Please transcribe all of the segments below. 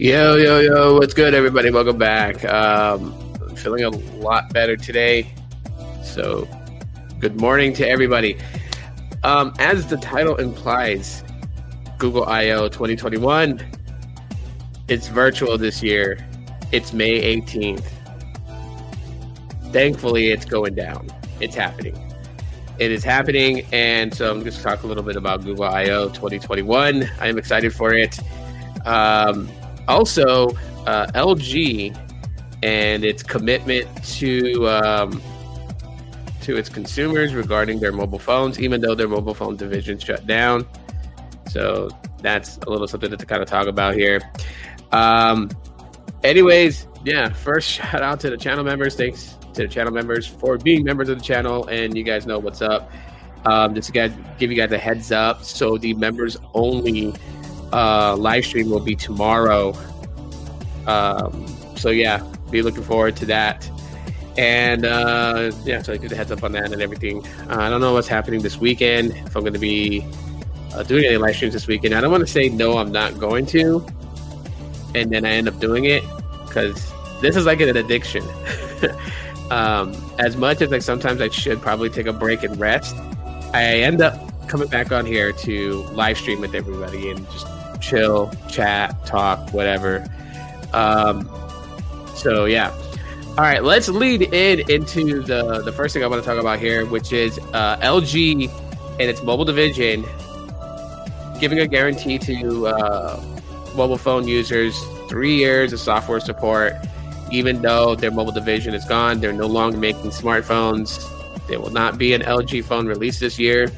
Yo, yo, yo, what's good, everybody? Welcome back. Um, I'm feeling a lot better today. So, good morning to everybody. Um, as the title implies, Google I/O 2021, it's virtual this year. It's May 18th. Thankfully, it's going down. It's happening. It is happening, and so I'm just going to talk a little bit about Google I/O 2021. I am excited for it. Um, also, uh, LG and its commitment to um, to its consumers regarding their mobile phones, even though their mobile phone division shut down. So that's a little something to kind of talk about here. Um, anyways, yeah, first shout out to the channel members. Thanks to the channel members for being members of the channel, and you guys know what's up. Um, just to give you guys a heads up. So the members only uh, live stream will be tomorrow. Um, so yeah, be looking forward to that. And uh, yeah, so I give the heads up on that and everything. Uh, I don't know what's happening this weekend. If I'm going to be uh, doing any live streams this weekend, I don't want to say no. I'm not going to, and then I end up doing it because this is like an addiction. um, as much as like sometimes I should probably take a break and rest, I end up coming back on here to live stream with everybody and just chill, chat, talk, whatever. Um, so yeah. All right, let's lead in into the the first thing I want to talk about here, which is uh, LG and its mobile division giving a guarantee to uh, mobile phone users three years of software support, even though their mobile division is gone. They're no longer making smartphones. There will not be an LG phone released this year.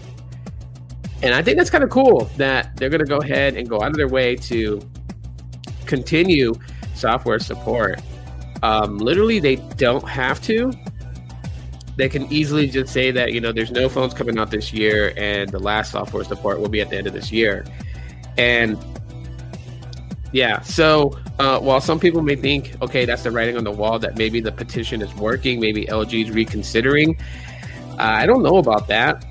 And I think that's kind of cool that they're going to go ahead and go out of their way to continue software support. Um, literally, they don't have to. They can easily just say that, you know, there's no phones coming out this year and the last software support will be at the end of this year. And yeah, so uh, while some people may think, okay, that's the writing on the wall that maybe the petition is working, maybe LG is reconsidering, I don't know about that.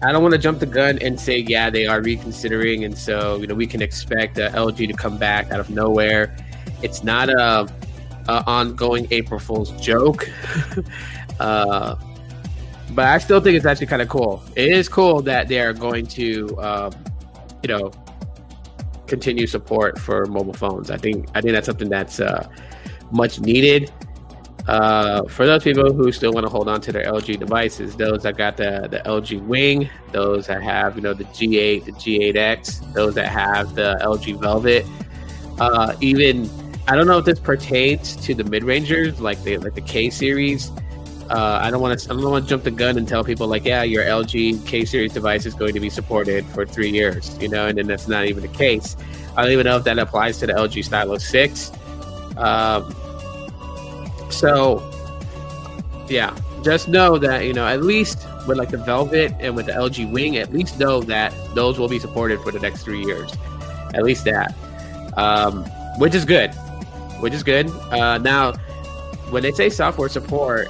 I don't want to jump the gun and say, yeah, they are reconsidering, and so you know we can expect uh, LG to come back out of nowhere. It's not a, a ongoing April Fool's joke, uh, but I still think it's actually kind of cool. It is cool that they are going to, um, you know, continue support for mobile phones. I think I think that's something that's uh, much needed. Uh, for those people who still want to hold on to their LG devices, those that got the, the LG Wing, those that have you know the G8, the G8X, those that have the LG Velvet, uh, even I don't know if this pertains to the mid rangers like the like the K series. Uh, I don't want to I don't want to jump the gun and tell people like yeah your LG K series device is going to be supported for three years, you know, and then that's not even the case. I don't even know if that applies to the LG Stylo Six. Um, so, yeah, just know that you know at least with like the Velvet and with the LG Wing, at least know that those will be supported for the next three years. At least that, um, which is good, which is good. Uh, now, when they say software support,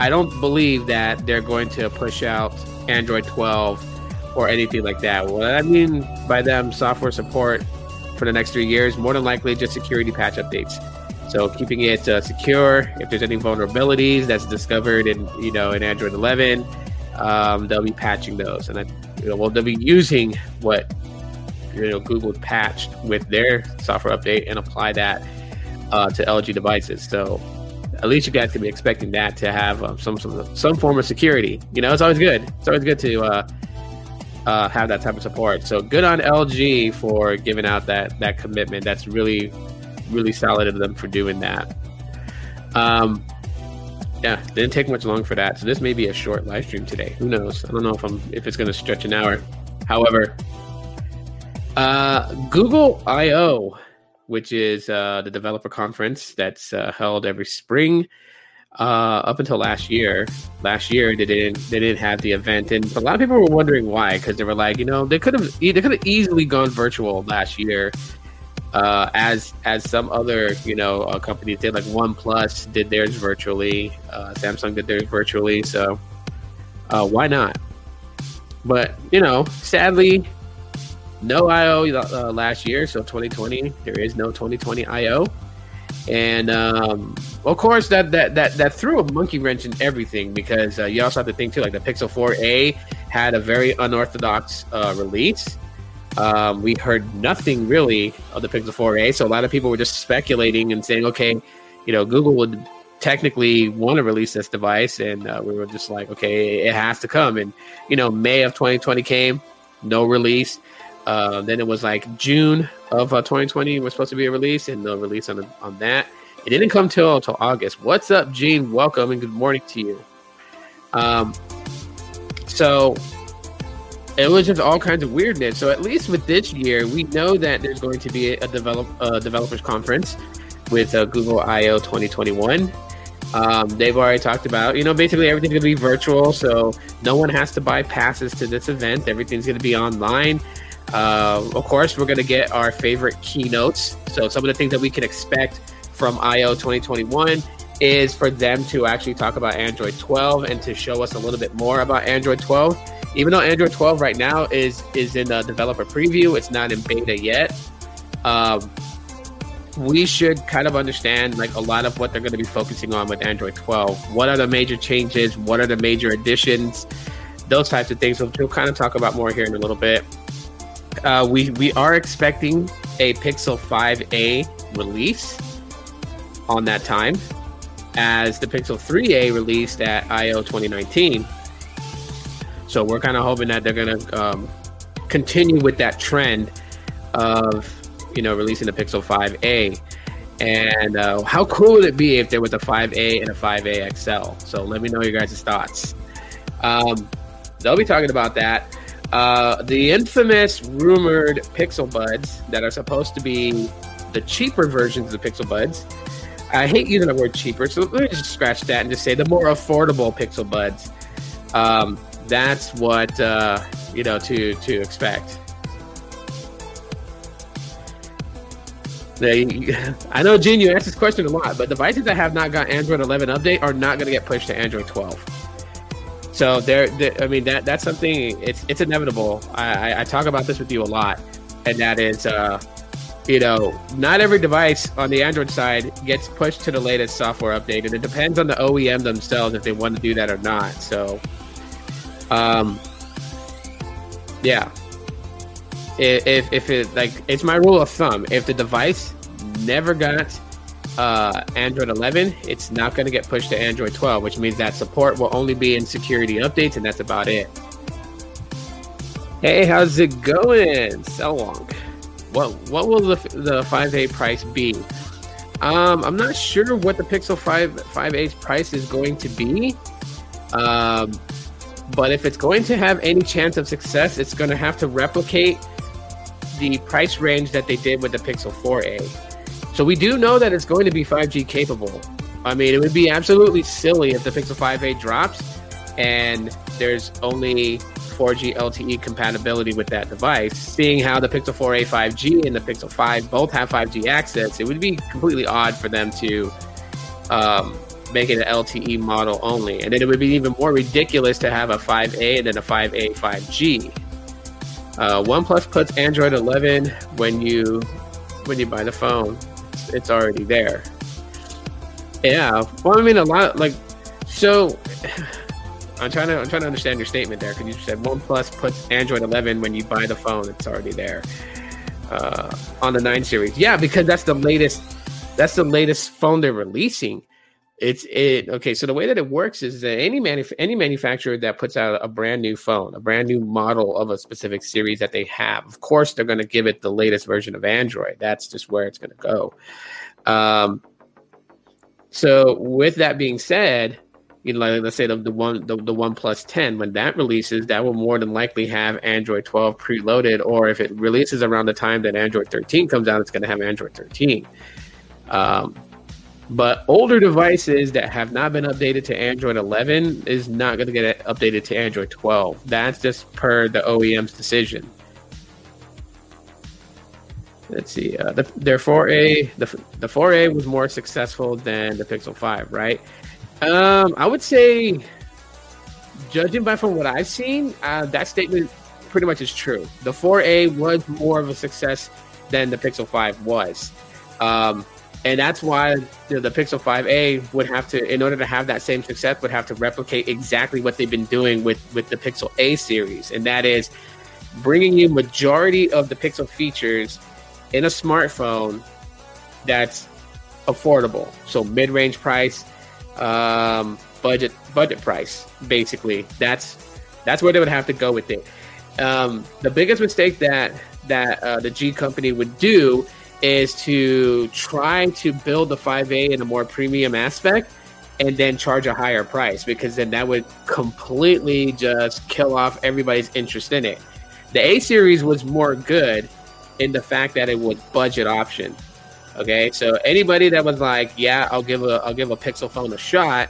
I don't believe that they're going to push out Android 12 or anything like that. What I mean by them software support for the next three years, more than likely just security patch updates. So keeping it uh, secure. If there's any vulnerabilities that's discovered in you know in Android 11, um, they'll be patching those, and you know, well they'll be using what you know Google patched with their software update and apply that uh, to LG devices. So at least you guys can be expecting that to have um, some, some some form of security. You know, it's always good. It's always good to uh, uh, have that type of support. So good on LG for giving out that that commitment. That's really really solid of them for doing that. Um, yeah, didn't take much long for that. So this may be a short live stream today. Who knows? I don't know if I'm if it's going to stretch an hour. However, uh, Google I/O, which is uh, the developer conference that's uh, held every spring, uh, up until last year. Last year they didn't they didn't have the event, and a lot of people were wondering why because they were like, you know, they could have they could have easily gone virtual last year uh, as as some other you know uh, companies did, like OnePlus did theirs virtually, uh, Samsung did theirs virtually. So uh, why not? But you know, sadly, no I/O uh, last year, so 2020 there is no 2020 I/O, and um, of course that that that that threw a monkey wrench in everything because uh, you also have to think too, like the Pixel 4a had a very unorthodox release. Um, we heard nothing really of the Pixel 4a, so a lot of people were just speculating and saying, okay, you know, Google would technically want to release this device, and uh, we were just like, okay, it has to come. And you know, May of 2020 came, no release. Uh, then it was like June of uh, 2020 was supposed to be a release, and no release on on that. It didn't come till until August. What's up, Gene? Welcome and good morning to you. Um, so it was just all kinds of weirdness. So at least with this year, we know that there's going to be a develop developers conference with uh, Google I/O 2021. Um, they've already talked about, you know, basically everything's going to be virtual, so no one has to buy passes to this event. Everything's going to be online. Uh, of course, we're going to get our favorite keynotes. So some of the things that we can expect from I/O 2021 is for them to actually talk about Android 12 and to show us a little bit more about Android 12. Even though Android 12 right now is is in a developer preview, it's not in beta yet. Um, we should kind of understand like a lot of what they're going to be focusing on with Android 12. What are the major changes? What are the major additions? Those types of things, we'll kind of talk about more here in a little bit. Uh, we we are expecting a Pixel 5a release on that time, as the Pixel 3a released at I/O 2019. So we're kind of hoping that they're going to um, continue with that trend of you know, releasing the Pixel 5a. And uh, how cool would it be if there was a 5a and a 5a XL? So let me know your guys' thoughts. Um, they'll be talking about that. Uh, the infamous rumored Pixel Buds that are supposed to be the cheaper versions of the Pixel Buds. I hate using the word cheaper, so let me just scratch that and just say the more affordable Pixel Buds. Um, that's what uh, you know to to expect. They, I know, Gene, you asked this question a lot, but devices that have not got Android 11 update are not going to get pushed to Android 12. So there, I mean, that that's something. It's it's inevitable. I, I talk about this with you a lot, and that is, uh, you know, not every device on the Android side gets pushed to the latest software update, and it depends on the OEM themselves if they want to do that or not. So, um, yeah, if if it like it's my rule of thumb if the device never got uh, Android 11, it's not going to get pushed to Android 12, which means that support will only be in security updates, and that's about it. Hey, how's it going? So long. What what will the the 5A price be? Um, I'm not sure what the Pixel 5 5A's price is going to be. Um, but if it's going to have any chance of success, it's going to have to replicate the price range that they did with the Pixel 4a. So we do know that it's going to be 5G capable. I mean, it would be absolutely silly if the Pixel 5a drops and there's only 4G LTE compatibility with that device. Seeing how the Pixel 4a 5G and the Pixel 5 both have 5G access, it would be completely odd for them to um, make it an LTE model only. And then it would be even more ridiculous to have a 5A and then a 5A 5G. Uh, OnePlus puts Android 11 when you when you buy the phone. It's, it's already there. Yeah. Well, I mean, a lot like so. I'm trying to I'm trying to understand your statement there because you said OnePlus puts Android 11 when you buy the phone. It's already there uh, on the nine series. Yeah, because that's the latest. That's the latest phone they're releasing. It's it okay. So the way that it works is that any manuf- any manufacturer that puts out a brand new phone, a brand new model of a specific series that they have, of course they're going to give it the latest version of Android. That's just where it's going to go. Um, so with that being said, you know, like let's say the, the one the, the one plus ten when that releases, that will more than likely have Android 12 preloaded, or if it releases around the time that Android 13 comes out, it's going to have Android 13. Um, but older devices that have not been updated to Android 11 is not going to get updated to Android 12. That's just per the OEM's decision. Let's see. Uh, the, their 4A, the, the 4A was more successful than the Pixel 5, right? Um, I would say, judging by from what I've seen, uh, that statement pretty much is true. The 4A was more of a success than the Pixel 5 was. Um, and that's why the, the, Pixel 5a would have to in order to have that same success would have to replicate exactly what they've been doing with with the pixel a series. And that is bringing you majority of the pixel features in a smartphone that's affordable. So mid-range price um, budget budget price basically. That's that's where they would have to go with it. Um, the biggest mistake that that uh, the g company would do is to try to build the 5A in a more premium aspect and then charge a higher price because then that would completely just kill off everybody's interest in it. The A series was more good in the fact that it was budget option. Okay, so anybody that was like, "Yeah, I'll give a I'll give a Pixel phone a shot,"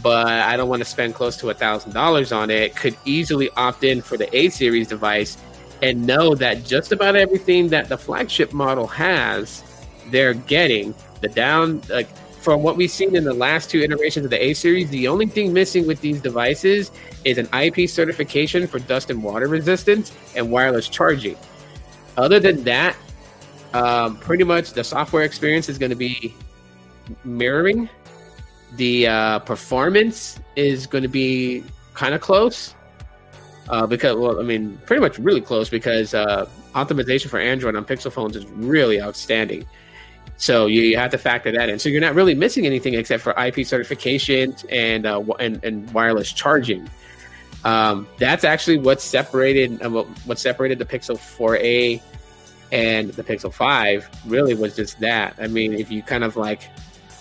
but I don't want to spend close to a thousand dollars on it, could easily opt in for the A series device and know that just about everything that the flagship model has, they're getting. The down, like from what we've seen in the last two iterations of the A series, the only thing missing with these devices is an IP certification for dust and water resistance and wireless charging. Other than that, um, pretty much the software experience is going to be mirroring. The uh, performance is going to be kind of close uh, because well, I mean, pretty much really close because uh, optimization for Android on Pixel phones is really outstanding. So you, you, have to factor that in. So you're not really missing anything except for IP certification and uh, and, and wireless charging. Um, that's actually what separated uh, what separated the Pixel 4a and the Pixel 5. Really was just that. I mean, if you kind of like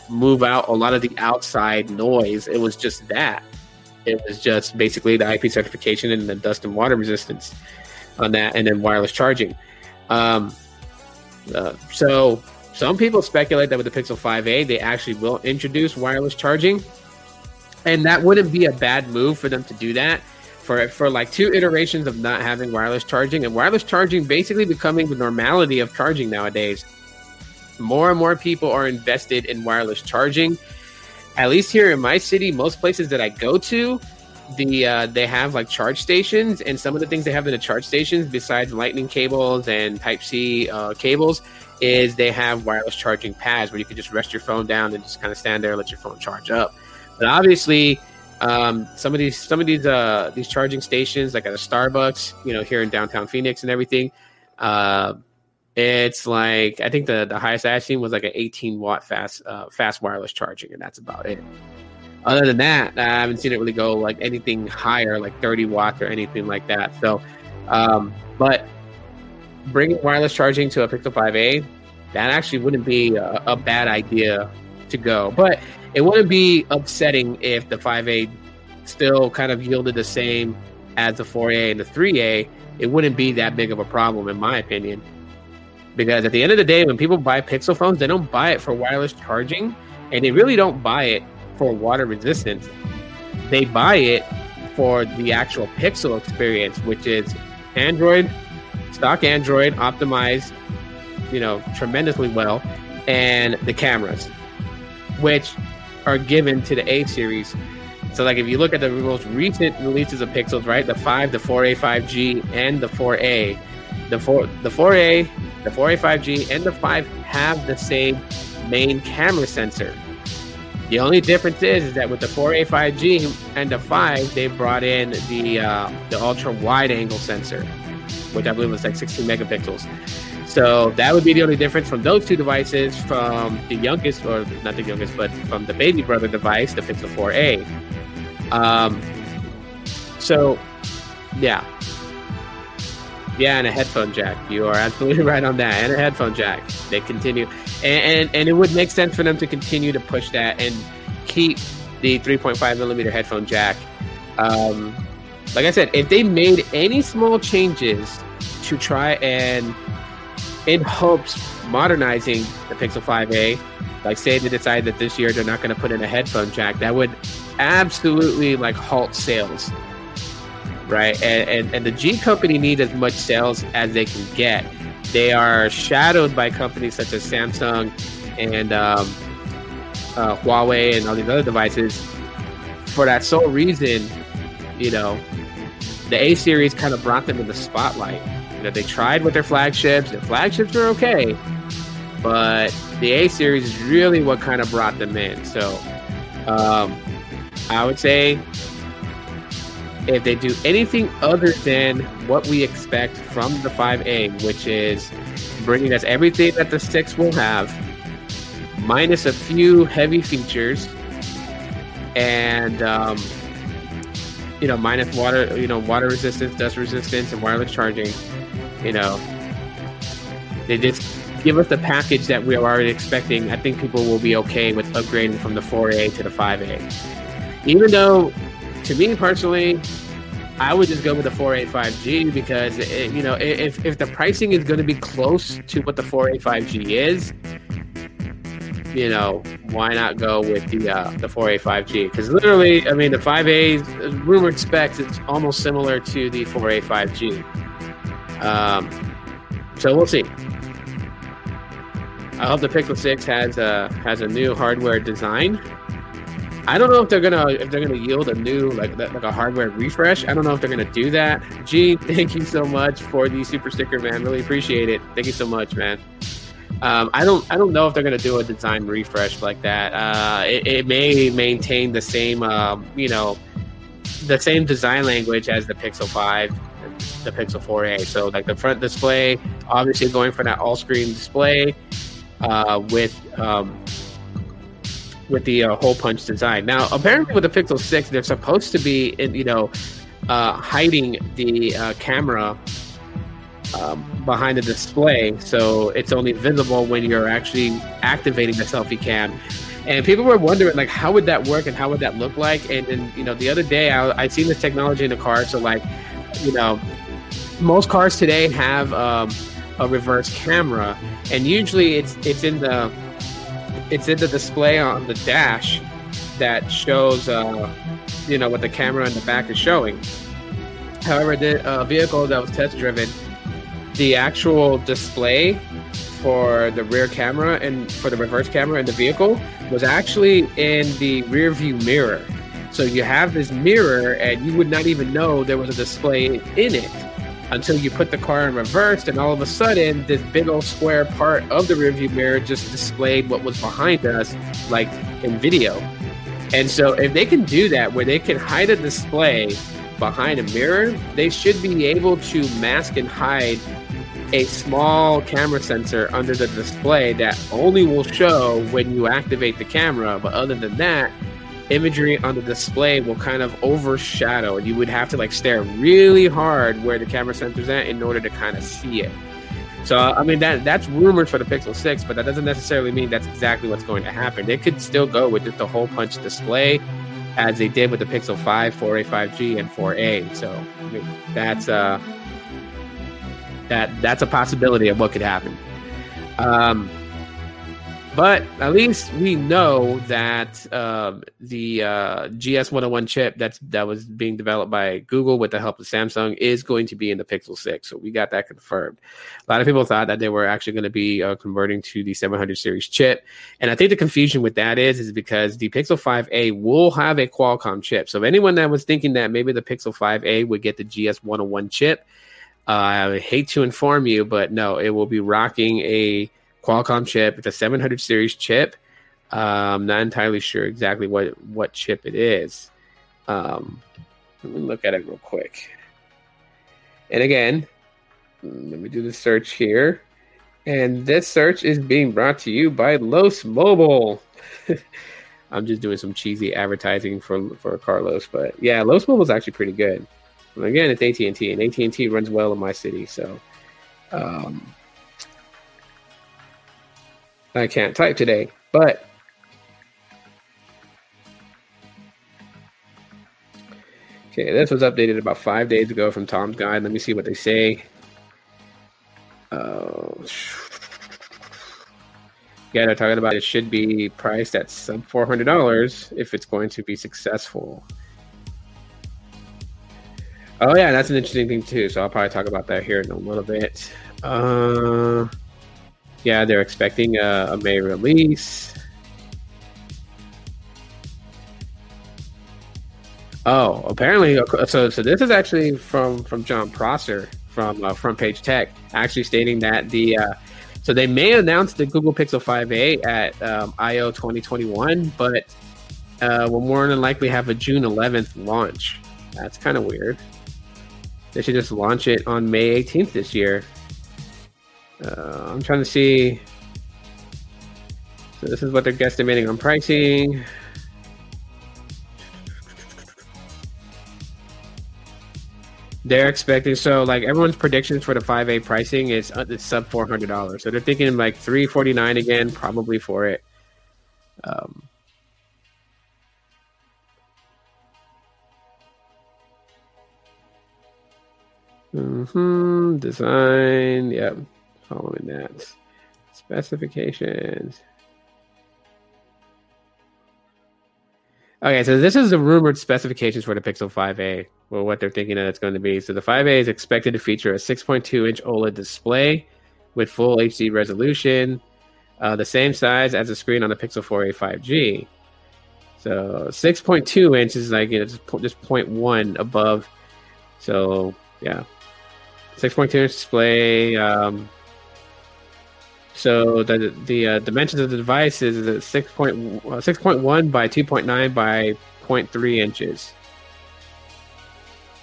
move out a lot of the outside noise, it was just that. It was just basically the IP certification and the dust and water resistance on that, and then wireless charging. Um, uh, so some people speculate that with the Pixel 5a, they actually will introduce wireless charging, and that wouldn't be a bad move for them to do that. For, for like two iterations of not having wireless charging and wireless charging basically becoming the normality of charging nowadays more and more people are invested in wireless charging at least here in my city, most places that I go to, the uh, they have like charge stations, and some of the things they have in the charge stations, besides lightning cables and Type C uh, cables, is they have wireless charging pads where you can just rest your phone down and just kind of stand there and let your phone charge up. But obviously, um, some of these some of these uh, these charging stations, like at a Starbucks, you know, here in downtown Phoenix and everything, uh, it's like I think the the highest I've seen was like an 18 watt fast uh, fast wireless charging, and that's about it. Other than that, I haven't seen it really go like anything higher, like 30 watts or anything like that. So, um, but bringing wireless charging to a Pixel 5a, that actually wouldn't be a, a bad idea to go. But it wouldn't be upsetting if the 5a still kind of yielded the same as the 4a and the 3a. It wouldn't be that big of a problem, in my opinion. Because at the end of the day, when people buy Pixel phones, they don't buy it for wireless charging and they really don't buy it for water resistance. They buy it for the actual Pixel experience, which is Android, stock Android, optimized, you know, tremendously well, and the cameras, which are given to the A series. So, like, if you look at the most recent releases of Pixels, right, the 5, the 4A, 5G, and the 4A, the 4, the 4A the 4A 5G and the 5 have the same main camera sensor. The only difference is, is that with the 4A 5G and the 5, they brought in the uh, the ultra wide angle sensor, which I believe was like 16 megapixels. So that would be the only difference from those two devices from the youngest, or not the youngest, but from the baby brother device, the Pixel 4a. Um, so, yeah, yeah, and a headphone jack. You are absolutely right on that, and a headphone jack. They continue, and, and, and it would make sense for them to continue to push that and keep the 3.5 millimeter headphone jack. Um, like I said, if they made any small changes to try and in hopes modernizing the Pixel 5a, like say they decide that this year they're not going to put in a headphone jack, that would absolutely like halt sales right? And, and, and the G company need as much sales as they can get. They are shadowed by companies such as Samsung and um, uh, Huawei and all these other devices. For that sole reason, you know, the A series kind of brought them in the spotlight. You know, they tried with their flagships. Their flagships were okay, but the A series is really what kind of brought them in. So, um, I would say if they do anything other than what we expect from the 5A, which is bringing us everything that the 6 will have, minus a few heavy features, and um, you know, minus water, you know, water resistance, dust resistance, and wireless charging. You know, they just give us the package that we are already expecting. I think people will be okay with upgrading from the 4A to the 5A. Even though, to me personally, I would just go with the 4A 5G because it, you know if, if the pricing is going to be close to what the 4A 5G is, you know why not go with the uh, the 4A 5G? Because literally, I mean, the 5A rumored specs it's almost similar to the 4A 5G. Um, so we'll see. I hope the Pixel 6 has a has a new hardware design I don't know if they're gonna if they're gonna yield a new like like a hardware refresh. I don't know if they're gonna do that. Gene, thank you so much for the super sticker, man. Really appreciate it. Thank you so much, man. Um, I don't I don't know if they're gonna do a design refresh like that. Uh, it, it, may maintain the same um, you know the same design language as the Pixel Five, the Pixel 4a. So like the front display, obviously going for that all screen display uh, with um, with the uh, hole punch design. Now, apparently, with the Pixel Six, they're supposed to be, in, you know, uh, hiding the uh, camera um, behind the display, so it's only visible when you're actually activating the selfie cam. And people were wondering, like, how would that work and how would that look like? And, and you know, the other day I, I seen this technology in the car, so like, you know, most cars today have um, a reverse camera, and usually it's it's in the it's in the display on the dash that shows, uh, you know, what the camera in the back is showing. However, the uh, vehicle that was test driven, the actual display for the rear camera and for the reverse camera in the vehicle was actually in the rear view mirror. So you have this mirror, and you would not even know there was a display in it until you put the car in reverse, and all of a sudden, this big old square part of the rearview mirror just displayed what was behind us, like in video. And so, if they can do that, where they can hide a display behind a mirror, they should be able to mask and hide a small camera sensor under the display that only will show when you activate the camera. But other than that, imagery on the display will kind of overshadow and you would have to like stare really hard where the camera sensor's at in order to kind of see it. So i mean that that's rumored for the pixel 6 but that doesn't necessarily mean that's exactly what's going to happen. They could still go with just the hole punch display as they did with the pixel 5 4a 5g and 4a so I mean, that's uh that that's a possibility of what could happen. Um but at least we know that um, the uh, GS101 chip that's that was being developed by Google with the help of Samsung is going to be in the Pixel 6. So we got that confirmed. A lot of people thought that they were actually going to be uh, converting to the 700 series chip, and I think the confusion with that is is because the Pixel 5a will have a Qualcomm chip. So if anyone that was thinking that maybe the Pixel 5a would get the GS101 chip, uh, I hate to inform you, but no, it will be rocking a Qualcomm chip. It's a 700 series chip. Um, I'm not entirely sure exactly what what chip it is. Um, let me look at it real quick. And again, let me do the search here. And this search is being brought to you by Los Mobile. I'm just doing some cheesy advertising for for Carlos, but yeah, Los Mobile is actually pretty good. And again, it's AT and T, and AT and T runs well in my city, so um, I can't type today, but okay, this was updated about five days ago from Tom's Guide. Let me see what they say. Uh, yeah, they're talking about it should be priced at sub four hundred dollars if it's going to be successful. Oh yeah, that's an interesting thing too. So I'll probably talk about that here in a little bit. Uh, yeah, they're expecting a, a May release. Oh, apparently, so so this is actually from from Jon Prosser from uh, Front Page Tech, actually stating that the uh, so they may announce the Google Pixel 5a at um, I/O 2021, but uh, will more than likely have a June 11th launch. That's kind of weird. They should just launch it on May 18th this year. Uh, I'm trying to see. So this is what they're guesstimating on pricing. They're expecting so like everyone's predictions for the 5A pricing is uh, it's sub four hundred dollars. So they're thinking like three forty nine again, probably for it. Um, hmm Design. Yep. Following that. Specifications. Okay, so this is the rumored specifications for the Pixel 5a, or what they're thinking that it's going to be. So the 5a is expected to feature a 6.2 inch OLED display with full HD resolution, uh, the same size as the screen on the Pixel 4a 5G. So 6.2 inches is like it's just 0.1 above. So yeah, 6.2 inch display. Um, so the the uh, dimensions of the device is 6.1 uh, 6.1 by 2.9 by 0.3 inches.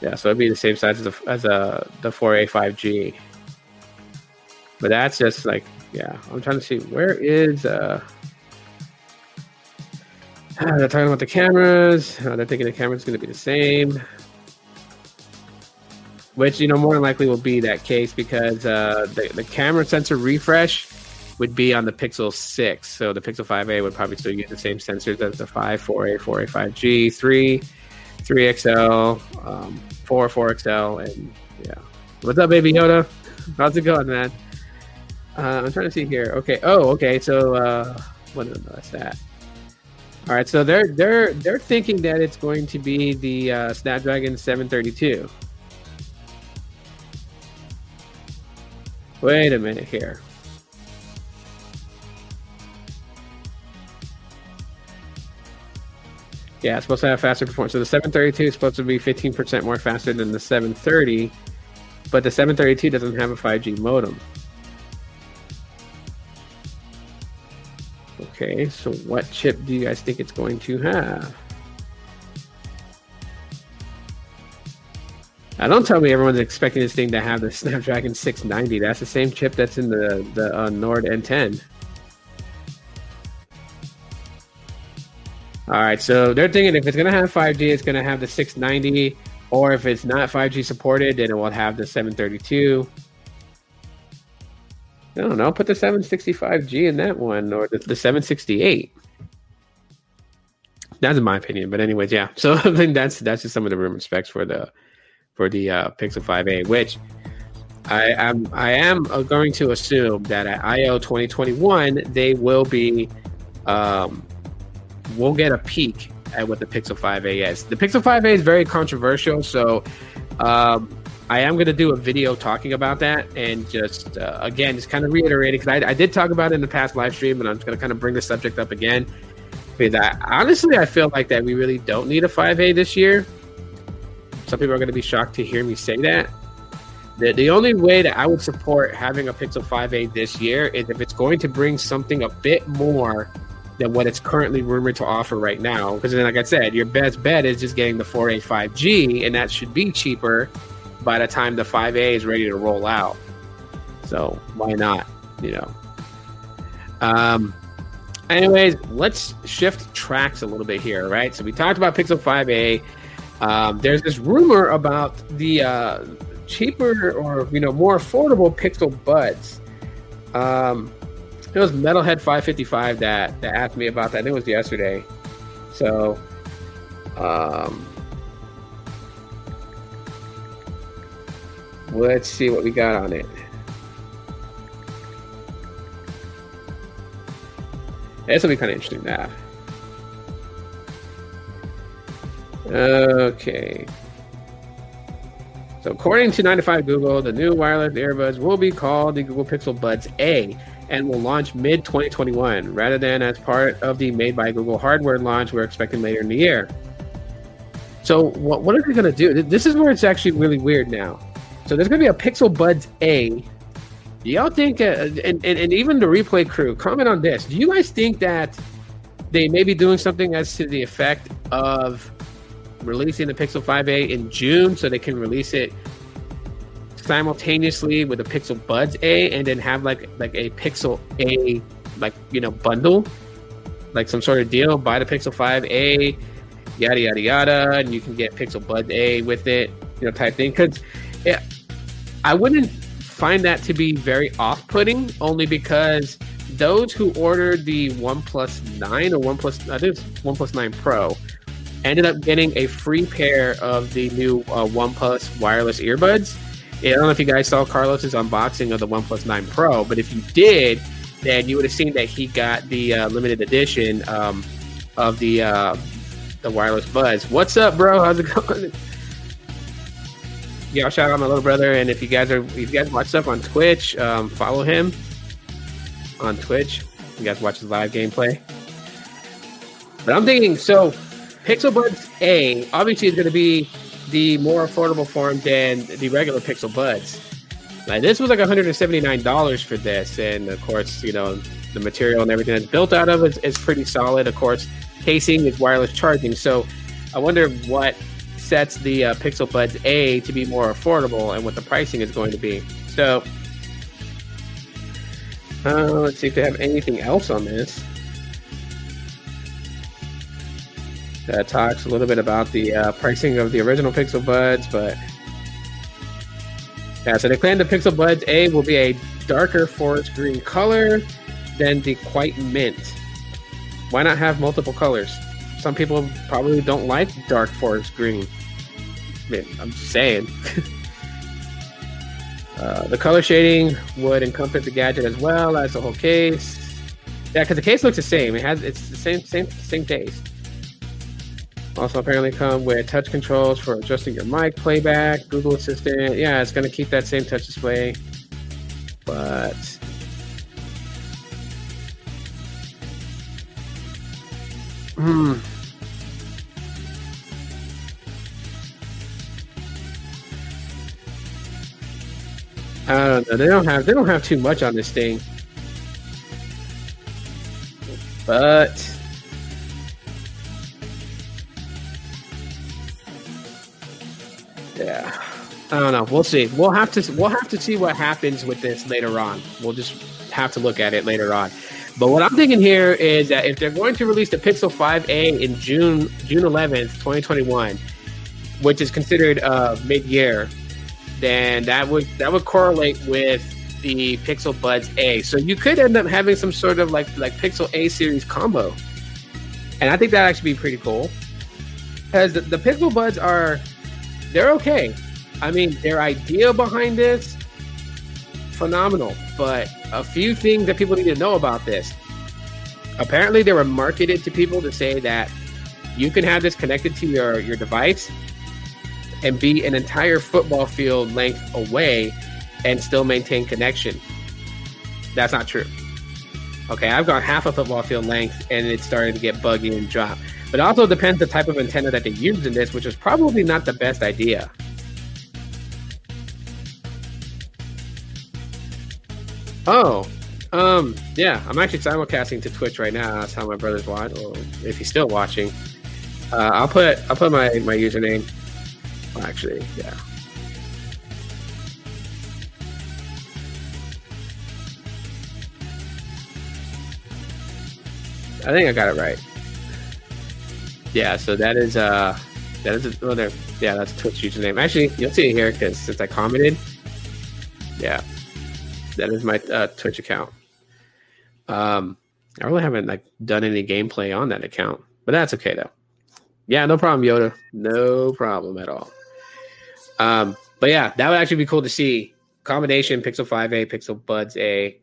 Yeah, so it'd be the same size as the as a the 4A 5G. But that's just like yeah, I'm trying to see where is uh they're talking about the cameras. Uh, they're thinking the camera's going to be the same which you know more than likely will be that case because uh, the the camera sensor refresh would be on the Pixel 6. So the Pixel 5a would probably still use the same sensors as the 5, 4a, 4a, 5G, 3, 3XL, um, 4, 4XL, and yeah. What's up, Baby Yoda? How's it going, man? Uh, I'm trying to see here. Okay. Oh, okay. So uh, what is that? All right. So they're they're they're thinking that it's going to be the uh, Snapdragon 732. Wait a minute here. Yeah, it's supposed to have faster performance. So the 732 is supposed to be 15% more faster than the 730, but the 732 doesn't have a 5G modem. Okay, so what chip do you guys think it's going to have? Now, don't tell me everyone's expecting this thing to have the Snapdragon 690. That's the same chip that's in the the uh, Nord N10. All right, so they're thinking if it's going to have 5G, it's going to have the 690, or if it's not 5G supported, then it will have the 732. I don't know. Put the 765G in that one, or the, the 768. That's in my opinion, but anyways, yeah. So I think that's that's just some of the rumor specs for the for the uh, Pixel 5a, which I am I am going to assume that at I/O 2021 they will be um, we'll get a peek at what the Pixel 5a is. The Pixel 5a is very controversial, so um, I am going to do a video talking about that and just uh, again just kind of reiterating because I, I, did talk about it in the past live stream, and I'm just going to kind of bring the subject up again. I, honestly, I feel like that we really don't need a 5a this year. Some people are going to be shocked to hear me say that. The, the only way that I would support having a Pixel 5a this year is if it's going to bring something a bit more than what it's currently rumored to offer right now. Because then, like I said, your best bet is just getting the 4A 5G, and that should be cheaper by the time the 5A is ready to roll out. So why not? You know. Um. Anyways, let's shift tracks a little bit here, right? So we talked about Pixel 5A. Um, there's this rumor about the uh, cheaper or you know more affordable Pixel Buds. Um, it was Metalhead 555 that that asked me about that. It was yesterday. So, um, let's see what we got on it. This will be kind of interesting now. Okay. So, according to 95 Google, the new wireless earbuds will be called the Google Pixel Buds A and will launch mid 2021 rather than as part of the Made by Google hardware launch we're expecting later in the year. So what what are they going to do? This is where it's actually really weird now. So there's going to be a Pixel Buds A. Do y'all think, uh, and, and, and even the replay crew, comment on this. Do you guys think that they may be doing something as to the effect of releasing the Pixel 5a in June so they can release it simultaneously with the Pixel Buds A and then have like like a Pixel A like you know bundle like some sort of deal buy the Pixel 5a yada yada yada and you can get Pixel Buds A with it you know type thing cuz yeah, I wouldn't find that to be very off-putting only because those who ordered the One 9 or One Plus, I think it's OnePlus 9 Pro ended up getting a free pair of the new uh, OnePlus wireless earbuds. I don't know if you guys saw Carlos's unboxing of the OnePlus 9 Pro, but if you did, then you would have seen that he got the uh, limited edition um, of the uh, the wireless buds. What's up, bro? How's it going? Yeah, shout out my little brother, and if you guys are if you guys watch stuff on Twitch, um, follow him on Twitch. You guys watch his live gameplay. But I'm thinking so Pixel Buds A obviously is going to be the more affordable form than the regular Pixel Buds. Like this was like $179 for this, and of course, you know the material and everything that's built out of is, is pretty solid. Of course, casing is wireless charging, so I wonder what sets the uh, Pixel Buds A to be more affordable and what the pricing is going to be. So uh, let's see if they have anything else on this. That talks a little bit about the uh, pricing of the original Pixel Buds, but yeah, so they claim the Pixel Buds A will be a darker forest green color than the Quite Mint. Why not have multiple colors? Some people probably don't like dark forest green. I mean, I'm just saying. uh, the color shading would encompass the gadget as well as the whole case. Yeah, because the case looks the same. It has it's the same same same taste. Also, apparently come with touch controls for adjusting your mic playback, Google Assistant. Yeah, it's going to keep that same touch display, but hmm. I don't know. They don't have they don't have too much on this thing, but Yeah. I don't know. We'll see. We'll have to we'll have to see what happens with this later on. We'll just have to look at it later on. But what I'm thinking here is that if they're going to release the Pixel 5a in June June 11th, 2021, which is considered uh, mid-year, then that would that would correlate with the Pixel Buds A. So you could end up having some sort of like like Pixel A series combo, and I think that actually be pretty cool. Because the, the Pixel Buds are they're okay. I mean, their idea behind this, phenomenal. But a few things that people need to know about this. Apparently, they were marketed to people to say that you can have this connected to your, your device and be an entire football field length away and still maintain connection. That's not true. Okay, I've gone half a football field length and it started to get buggy and drop. But also depends the type of antenna that they used in this, which is probably not the best idea. Oh, um, yeah, I'm actually simulcasting to Twitch right now. That's how my brother's watching, or if he's still watching. Uh, I'll put I'll put my my username. Well, actually, yeah. I think I got it right. Yeah, so that is uh that is a, well, there, yeah, that's Twitch username. Actually, you'll see it here because since I commented, yeah, that is my uh, Twitch account. Um, I really haven't like done any gameplay on that account, but that's okay though. Yeah, no problem, Yoda. No problem at all. Um, but yeah, that would actually be cool to see. Combination Pixel 5a, Pixel Buds A,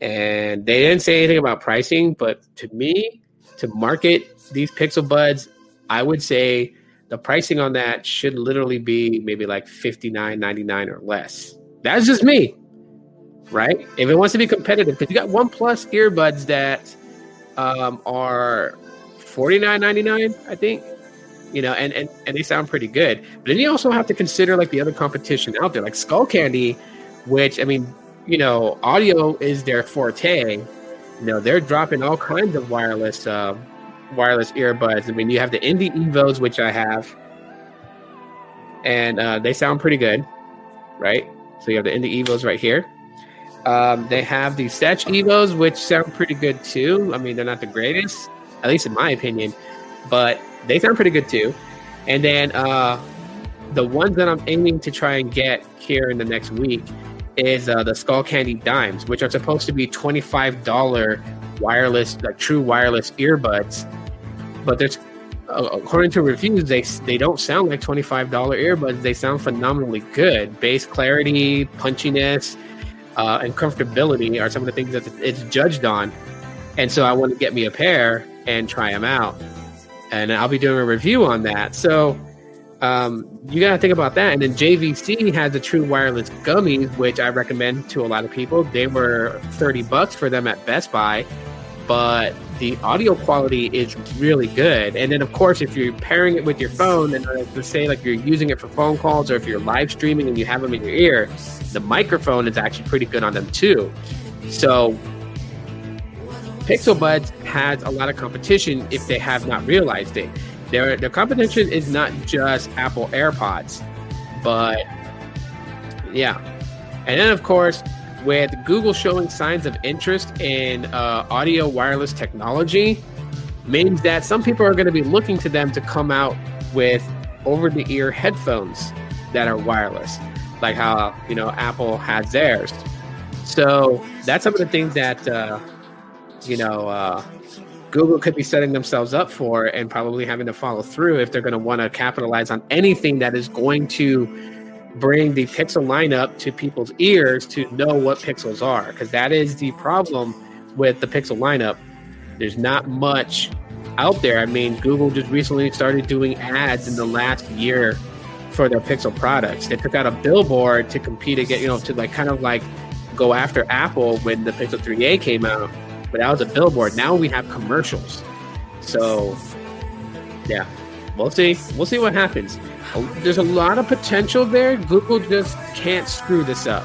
and they didn't say anything about pricing, but to me, to market these Pixel Buds, I would say the pricing on that should literally be maybe like fifty nine ninety nine or less. That's just me, right? If it wants to be competitive, because you got OnePlus earbuds that um, are forty nine ninety nine, I think. you know, and, and, and they sound pretty good. But then you also have to consider like the other competition out there, like Skullcandy, which I mean, you know, audio is their forte. You know, they're dropping all kinds of wireless uh, wireless earbuds. I mean, you have the Indy Evos, which I have, and uh, they sound pretty good, right? So you have the Indy Evos right here. Um, they have the Sesh Evos, which sound pretty good too. I mean, they're not the greatest, at least in my opinion, but they sound pretty good too. And then uh, the ones that I'm aiming to try and get here in the next week is uh, the Skullcandy Dimes, which are supposed to be $25 wireless, like true wireless earbuds. But there's, uh, according to reviews, they they don't sound like $25 earbuds. They sound phenomenally good. Bass clarity, punchiness, uh, and comfortability are some of the things that it's judged on. And so I want to get me a pair and try them out. And I'll be doing a review on that. So um, you got to think about that. And then JVC has the True Wireless Gummies, which I recommend to a lot of people. They were 30 bucks for them at Best Buy, but the audio quality is really good. And then, of course, if you're pairing it with your phone, and uh, let's say like you're using it for phone calls or if you're live streaming and you have them in your ear, the microphone is actually pretty good on them too. So Pixel Buds has a lot of competition if they have not realized it. Their their competition is not just Apple AirPods, but yeah. And then of course, with Google showing signs of interest in uh, audio wireless technology, means that some people are going to be looking to them to come out with over-the-ear headphones that are wireless, like how you know Apple has theirs. So that's some of the things that uh, you know uh, Google could be setting themselves up for and probably having to follow through if they're going to want to capitalize on anything that is going to bring the pixel lineup to people's ears to know what pixels are because that is the problem with the pixel lineup. There's not much out there. I mean google just recently started doing ads in the last year for their pixel products. They took out a billboard to compete against you know to like kind of like go after apple when the pixel 3a came out but that was a billboard. Now we have commercials. So, yeah, we'll see. We'll see what happens. There's a lot of potential there. Google just can't screw this up.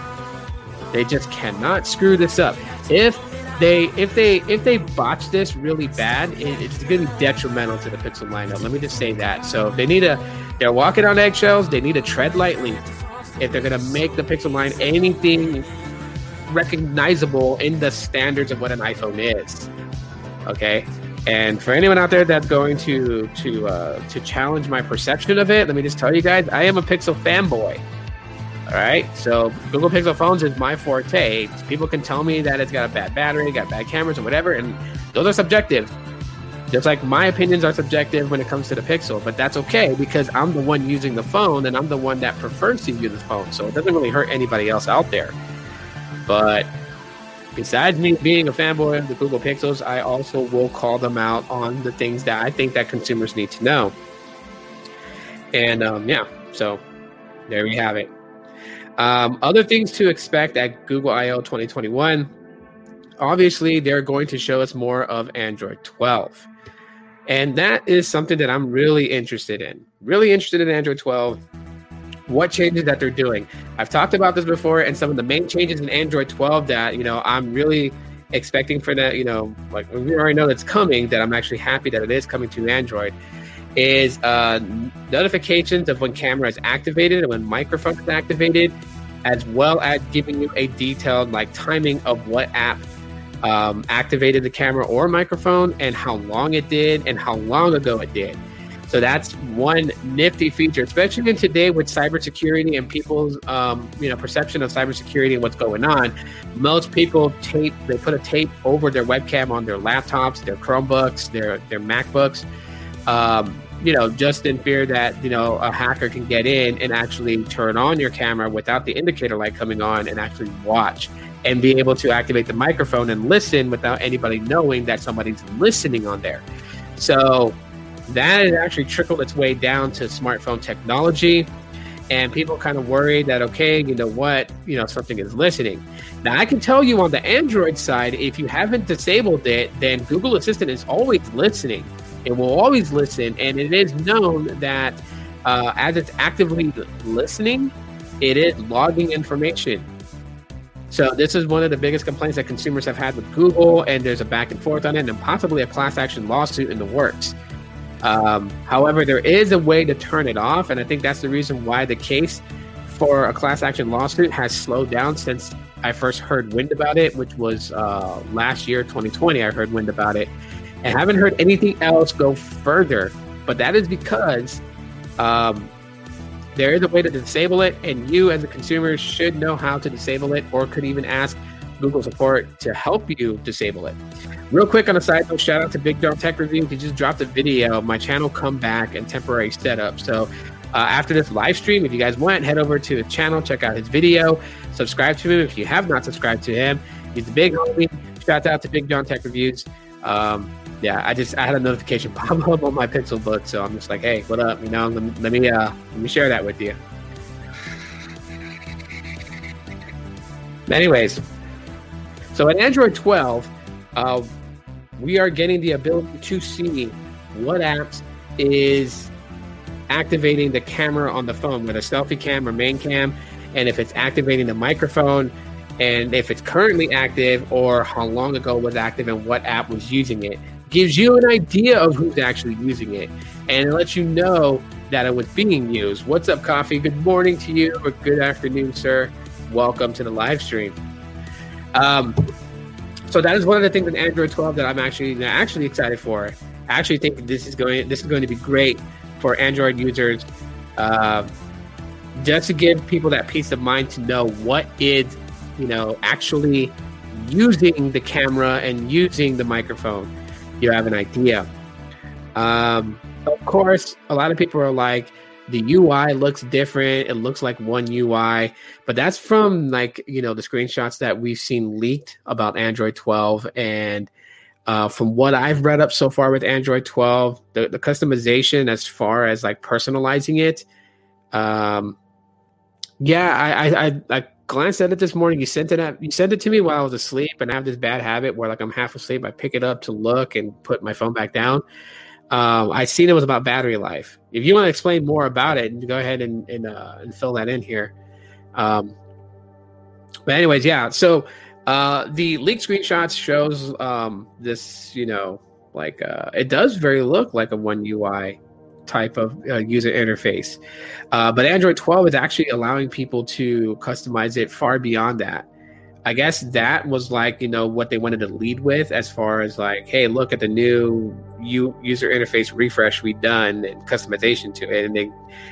They just cannot screw this up. If they if they if they botch this really bad, it, it's going to be detrimental to the Pixel lineup. Let me just say that. So they need to they're walking on eggshells. They need to tread lightly if they're going to make the Pixel line anything recognizable in the standards of what an iPhone is. Okay. And for anyone out there that's going to to uh, to challenge my perception of it, let me just tell you guys, I am a Pixel fanboy. All right, so Google Pixel phones is my forte. People can tell me that it's got a bad battery, got bad cameras, or whatever, and those are subjective. Just like my opinions are subjective when it comes to the Pixel, but that's okay because I'm the one using the phone and I'm the one that prefers to use the phone, so it doesn't really hurt anybody else out there. But besides me being a fanboy of the Google Pixels, I also will call them out on the things that I think that consumers need to know. And um, yeah, so there we have it. Um, other things to expect at Google I/O 2021. Obviously, they're going to show us more of Android 12. And that is something that I'm really interested in. Really interested in Android 12 what changes that they're doing. I've talked about this before, and some of the main changes in Android 12 that you know I'm really expecting for that. You know, like we already know that's coming. That I'm actually happy that it is coming to Android. Is uh, notifications of when camera is activated and when microphone is activated, as well as giving you a detailed like timing of what app um, activated the camera or microphone and how long it did and how long ago it did. So that's one nifty feature, especially in today with cybersecurity and people's um, you know perception of cybersecurity and what's going on. Most people tape they put a tape over their webcam on their laptops, their Chromebooks, their their MacBooks. Um, you know, just in fear that you know a hacker can get in and actually turn on your camera without the indicator light coming on and actually watch and be able to activate the microphone and listen without anybody knowing that somebody's listening on there. So that has actually trickled its way down to smartphone technology and people kind of worried that okay you know what you know something is listening now i can tell you on the android side if you haven't disabled it then google assistant is always listening It will always listen, and it is known that uh, as it's actively listening, it is logging information. So this is one of the biggest complaints that consumers have had with Google, and there's a back and forth on it, and possibly a class action lawsuit in the works. Um, however, there is a way to turn it off, and I think that's the reason why the case for a class action lawsuit has slowed down since I first heard wind about it, which was uh, last year, 2020. I heard wind about it, and haven't heard anything else go further. But that is because um, there is a way to disable it, and you as a consumer should know how to disable it, or could even ask Google support to help you disable it. Real quick on a side note, shout out to Big Dog Tech Review. He just dropped a video, my channel come back and temporary setup. So uh, after this live stream, if you guys want, head over to his channel, check out his video, subscribe to him if you have not subscribed to him. He's a big homie. Shout out to Big John Tech Reviews. Um, yeah, I just I had a notification pop up on my Pixel Book, so I'm just like, hey, what up? You know, let, let me uh, let me share that with you. Anyways, so in Android 12, uh, we are getting the ability to see what apps is activating the camera on the phone, whether selfie cam or main cam, and if it's activating the microphone, and if it's currently active or how long ago was active and what app was using it. Gives you an idea of who's actually using it, and it lets you know that it was being used. What's up, coffee? Good morning to you, or good afternoon, sir. Welcome to the live stream. Um, so that is one of the things in Android 12 that I'm actually actually excited for. I actually think this is going this is going to be great for Android users, uh, just to give people that peace of mind to know what is, you know, actually using the camera and using the microphone. You have an idea. Um, of course, a lot of people are like, the UI looks different. It looks like one UI, but that's from like you know the screenshots that we've seen leaked about Android 12 and uh, from what I've read up so far with Android 12, the, the customization as far as like personalizing it, um, yeah, I, I, I, I glanced at it this morning. You sent it at, you sent it to me while I was asleep, and I have this bad habit where like I'm half asleep, I pick it up to look and put my phone back down. Um, I seen it was about battery life. If you want to explain more about it, go ahead and and, uh, and fill that in here. Um, but anyways, yeah. So uh, the leaked screenshots shows um, this, you know, like uh, it does very look like a one UI type of uh, user interface. Uh, but Android 12 is actually allowing people to customize it far beyond that. I guess that was like, you know, what they wanted to lead with as far as like, hey, look at the new U- user interface refresh we've done and customization to it. And they,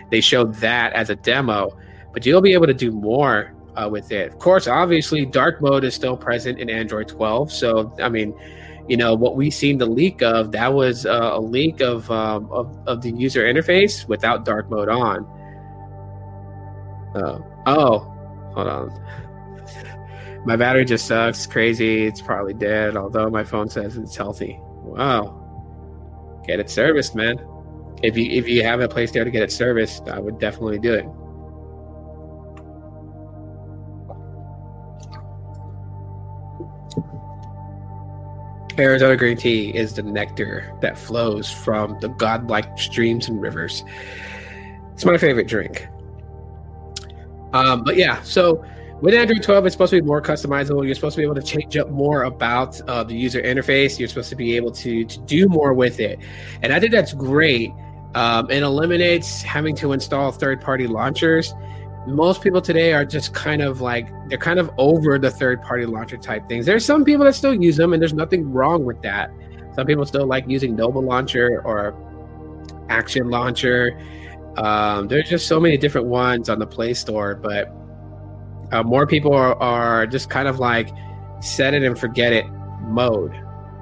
they showed that as a demo, but you'll be able to do more uh, with it. Of course, obviously, dark mode is still present in Android 12. So, I mean, you know what we seen the leak of that was uh, a leak of, um, of, of the user interface without dark mode on. Uh, oh, hold on. My battery just sucks. Crazy. It's probably dead. Although my phone says it's healthy. Wow. Get it serviced, man. If you if you have a place there to get it serviced, I would definitely do it. Arizona green tea is the nectar that flows from the godlike streams and rivers. It's my favorite drink. Um, but yeah, so with Android 12, it's supposed to be more customizable. You're supposed to be able to change up more about uh, the user interface. You're supposed to be able to, to do more with it. And I think that's great. Um, it eliminates having to install third party launchers most people today are just kind of like they're kind of over the third party launcher type things. There's some people that still use them, and there's nothing wrong with that. Some people still like using Nova Launcher or Action Launcher. Um, there's just so many different ones on the Play Store, but uh, more people are, are just kind of like set it and forget it mode.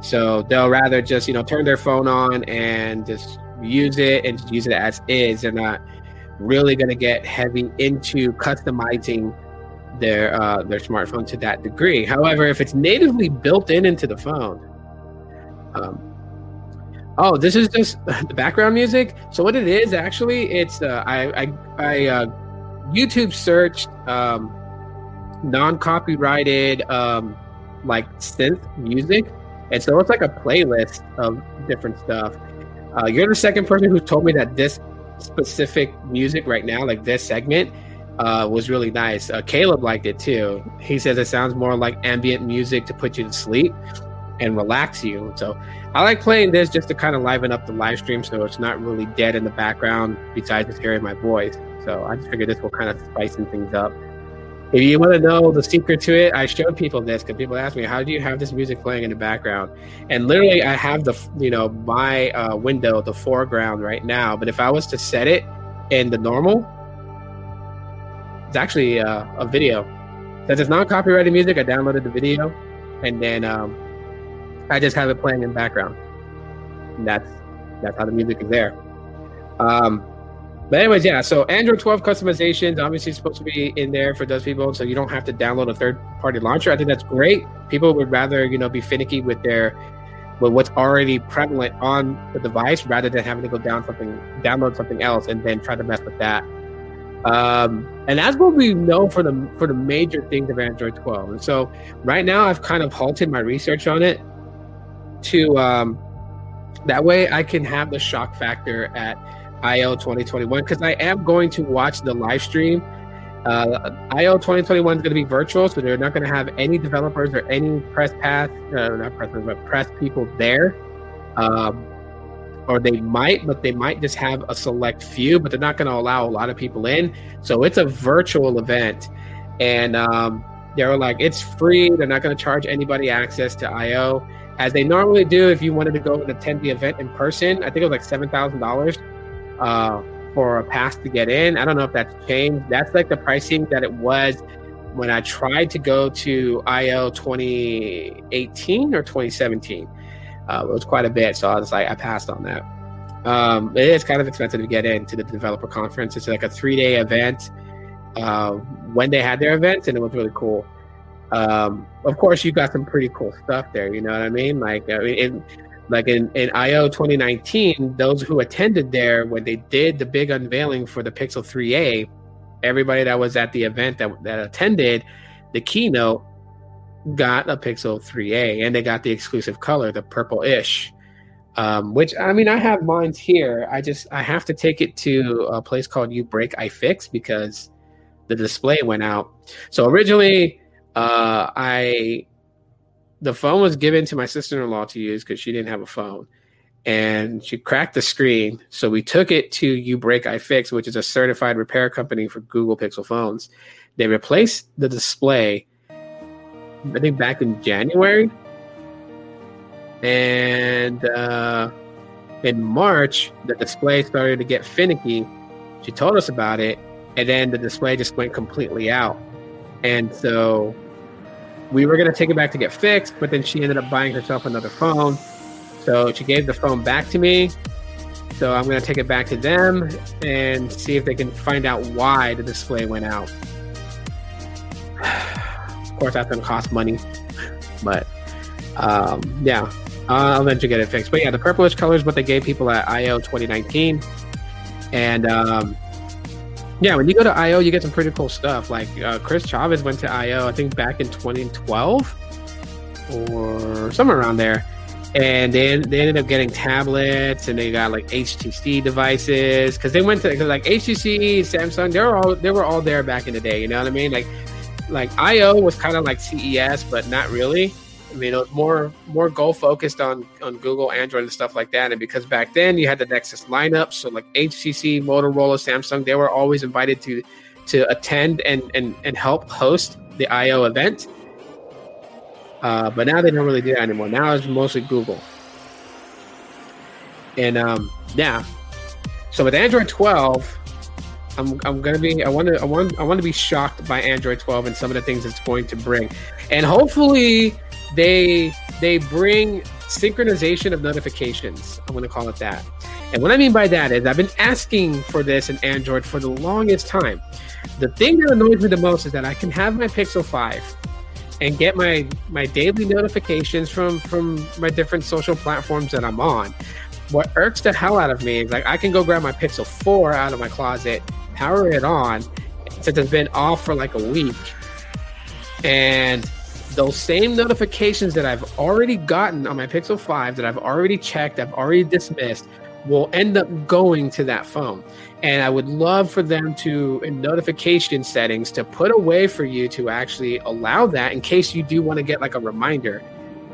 So they'll rather just you know turn their phone on and just use it and use it as is. They're not really going to get heavy into customizing their uh, their smartphone to that degree. However, if it's natively built in into the phone, um, oh, this is just the background music. So what it is actually, it's uh, I I, I uh, YouTube searched um, non copyrighted um, like synth music, and so it's like a playlist of different stuff. Uh, you're the second person who told me that this specific music right now, like this segment, uh, was really nice. Uh, Caleb liked it too. He says it sounds more like ambient music to put you to sleep and relax you. So I like playing this just to kind of liven up the live stream so it's not really dead in the background besides just hearing my voice. So I just figured this will kind of spice things up. If you want to know the secret to it, I showed people this because people ask me, "How do you have this music playing in the background?" And literally, I have the you know my uh, window, the foreground right now. But if I was to set it in the normal, it's actually uh, a video. Since it's not copyrighted music, I downloaded the video, and then um, I just have it playing in the background. And that's that's how the music is there. Um, but anyways, yeah. So Android 12 customizations obviously supposed to be in there for those people, so you don't have to download a third-party launcher. I think that's great. People would rather you know be finicky with their with what's already prevalent on the device rather than having to go down something, download something else, and then try to mess with that. Um, and that's what we know for the for the major things of Android 12. And so right now, I've kind of halted my research on it to um, that way I can have the shock factor at IO 2021 because I am going to watch the live stream. Uh, IO 2021 is going to be virtual, so they're not going to have any developers or any press pass, uh, not press, but press people there. Um, or they might, but they might just have a select few, but they're not going to allow a lot of people in. So it's a virtual event. And um, they were like, it's free. They're not going to charge anybody access to IO as they normally do if you wanted to go and attend the event in person. I think it was like seven thousand uh, for a pass to get in. I don't know if that's changed. That's like the pricing that it was when I tried to go to IO 2018 or 2017. Uh, it was quite a bit, so I was like, I passed on that. Um, it is kind of expensive to get into the developer conference. It's like a three day event. Uh, when they had their events, and it was really cool. Um, of course, you got some pretty cool stuff there. You know what I mean? Like, I mean, in, like in, in IO 2019, those who attended there when they did the big unveiling for the Pixel 3a, everybody that was at the event that that attended the keynote got a Pixel 3a, and they got the exclusive color, the purple-ish. Um, which I mean, I have mine here. I just I have to take it to a place called uBreakiFix because the display went out. So originally uh, I the phone was given to my sister-in-law to use because she didn't have a phone. And she cracked the screen. So we took it to uBreakiFix which is a certified repair company for google pixel phones. They replaced the display i think back in january. And uh, in march the display started to get finicky. She told us about it and then the display just went completely out. And so we were going to take it back to get fixed, but then she ended up buying herself another phone. So she gave the phone back to me. So I'm going to take it back to them and see if they can find out why the display went out. of course, that's going to cost money, but um, yeah, I'll eventually get it fixed. But yeah, the purplish color is what they gave people at IO 2019, and um, yeah, when you go to IO, you get some pretty cool stuff. Like uh, Chris Chavez went to IO, I think back in 2012 or somewhere around there. And they, they ended up getting tablets and they got like HTC devices because they went to like HTC, Samsung, they were all they were all there back in the day. You know what I mean? Like like IO was kind of like CES, but not really. I mean, it was more more goal focused on on Google, Android, and stuff like that. And because back then you had the Nexus lineup, so like HTC, Motorola, Samsung, they were always invited to to attend and and and help host the I/O event. Uh, but now they don't really do that anymore. Now it's mostly Google. And um, yeah, so with Android 12, I'm, I'm gonna be I want to I want I want to be shocked by Android 12 and some of the things it's going to bring, and hopefully they they bring synchronization of notifications. I'm going to call it that. And what I mean by that is I've been asking for this in Android for the longest time. The thing that annoys me the most is that I can have my Pixel 5 and get my my daily notifications from from my different social platforms that I'm on. What irks the hell out of me is like I can go grab my Pixel 4 out of my closet, power it on, since it's been off for like a week, and those same notifications that I've already gotten on my Pixel 5 that I've already checked, I've already dismissed, will end up going to that phone. And I would love for them to, in notification settings, to put a way for you to actually allow that in case you do want to get like a reminder.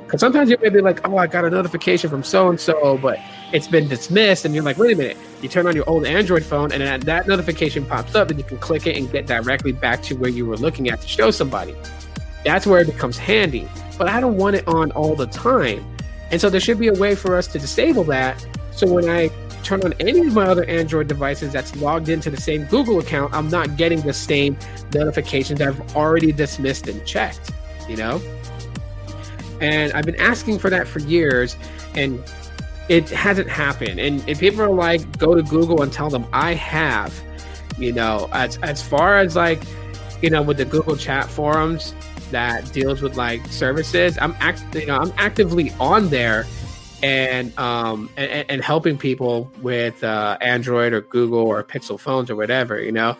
Because sometimes you may be like, oh, I got a notification from so and so, but it's been dismissed. And you're like, wait a minute. You turn on your old Android phone and that, that notification pops up, and you can click it and get directly back to where you were looking at to show somebody. That's where it becomes handy. But I don't want it on all the time. And so there should be a way for us to disable that. So when I turn on any of my other Android devices that's logged into the same Google account, I'm not getting the same notifications I've already dismissed and checked, you know? And I've been asking for that for years and it hasn't happened. And, and people are like, go to Google and tell them I have, you know, as, as far as like, you know, with the Google chat forums that deals with like services, I'm act, you know, I'm actively on there and um and, and helping people with uh, Android or Google or Pixel phones or whatever, you know.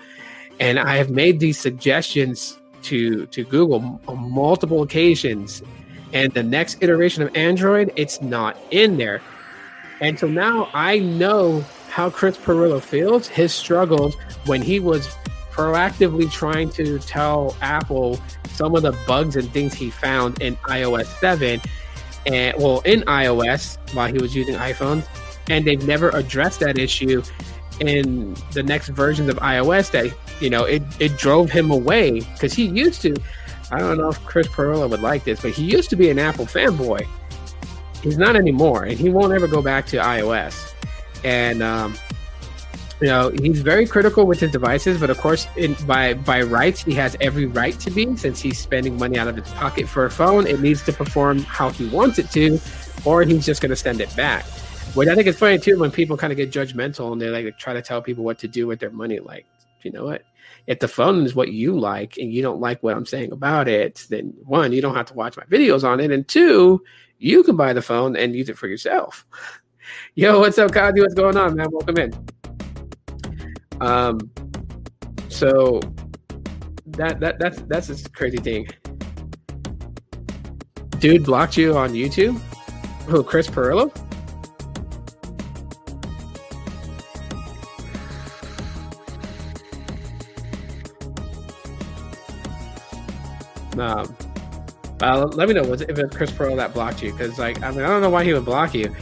And I have made these suggestions to to Google on multiple occasions, and the next iteration of Android, it's not in there. And so now I know how Chris Pirillo feels, his struggles when he was proactively trying to tell Apple some of the bugs and things he found in iOS 7 and well in iOS while he was using iPhones, and they've never addressed that issue in the next versions of iOS. That you know, it it drove him away because he used to. I don't know if Chris Pirillo would like this, but he used to be an Apple fanboy. He's not anymore, and he won't ever go back to iOS. And um, you know he's very critical with his devices but of course in, by by rights he has every right to be. Since he's spending money out of his pocket for a phone it needs to perform how he wants it to or he's just going to send it back. Which i think is funny too when people kind of get judgmental and they like try to tell people what to do with their money like you know what? If the phone is what you like and you don't like what i'm saying about it then one you don't have to watch my videos on it and two you can buy the phone and use it for yourself. Yo what's up Kazi? what's going on man? Welcome in um, so that that that's that's a crazy thing. Dude blocked you on YouTube. Who? Chris Pirillo? Um, uh, let me know if it's Chris Pirillo that blocked you because like I mean I don't know why he would block you.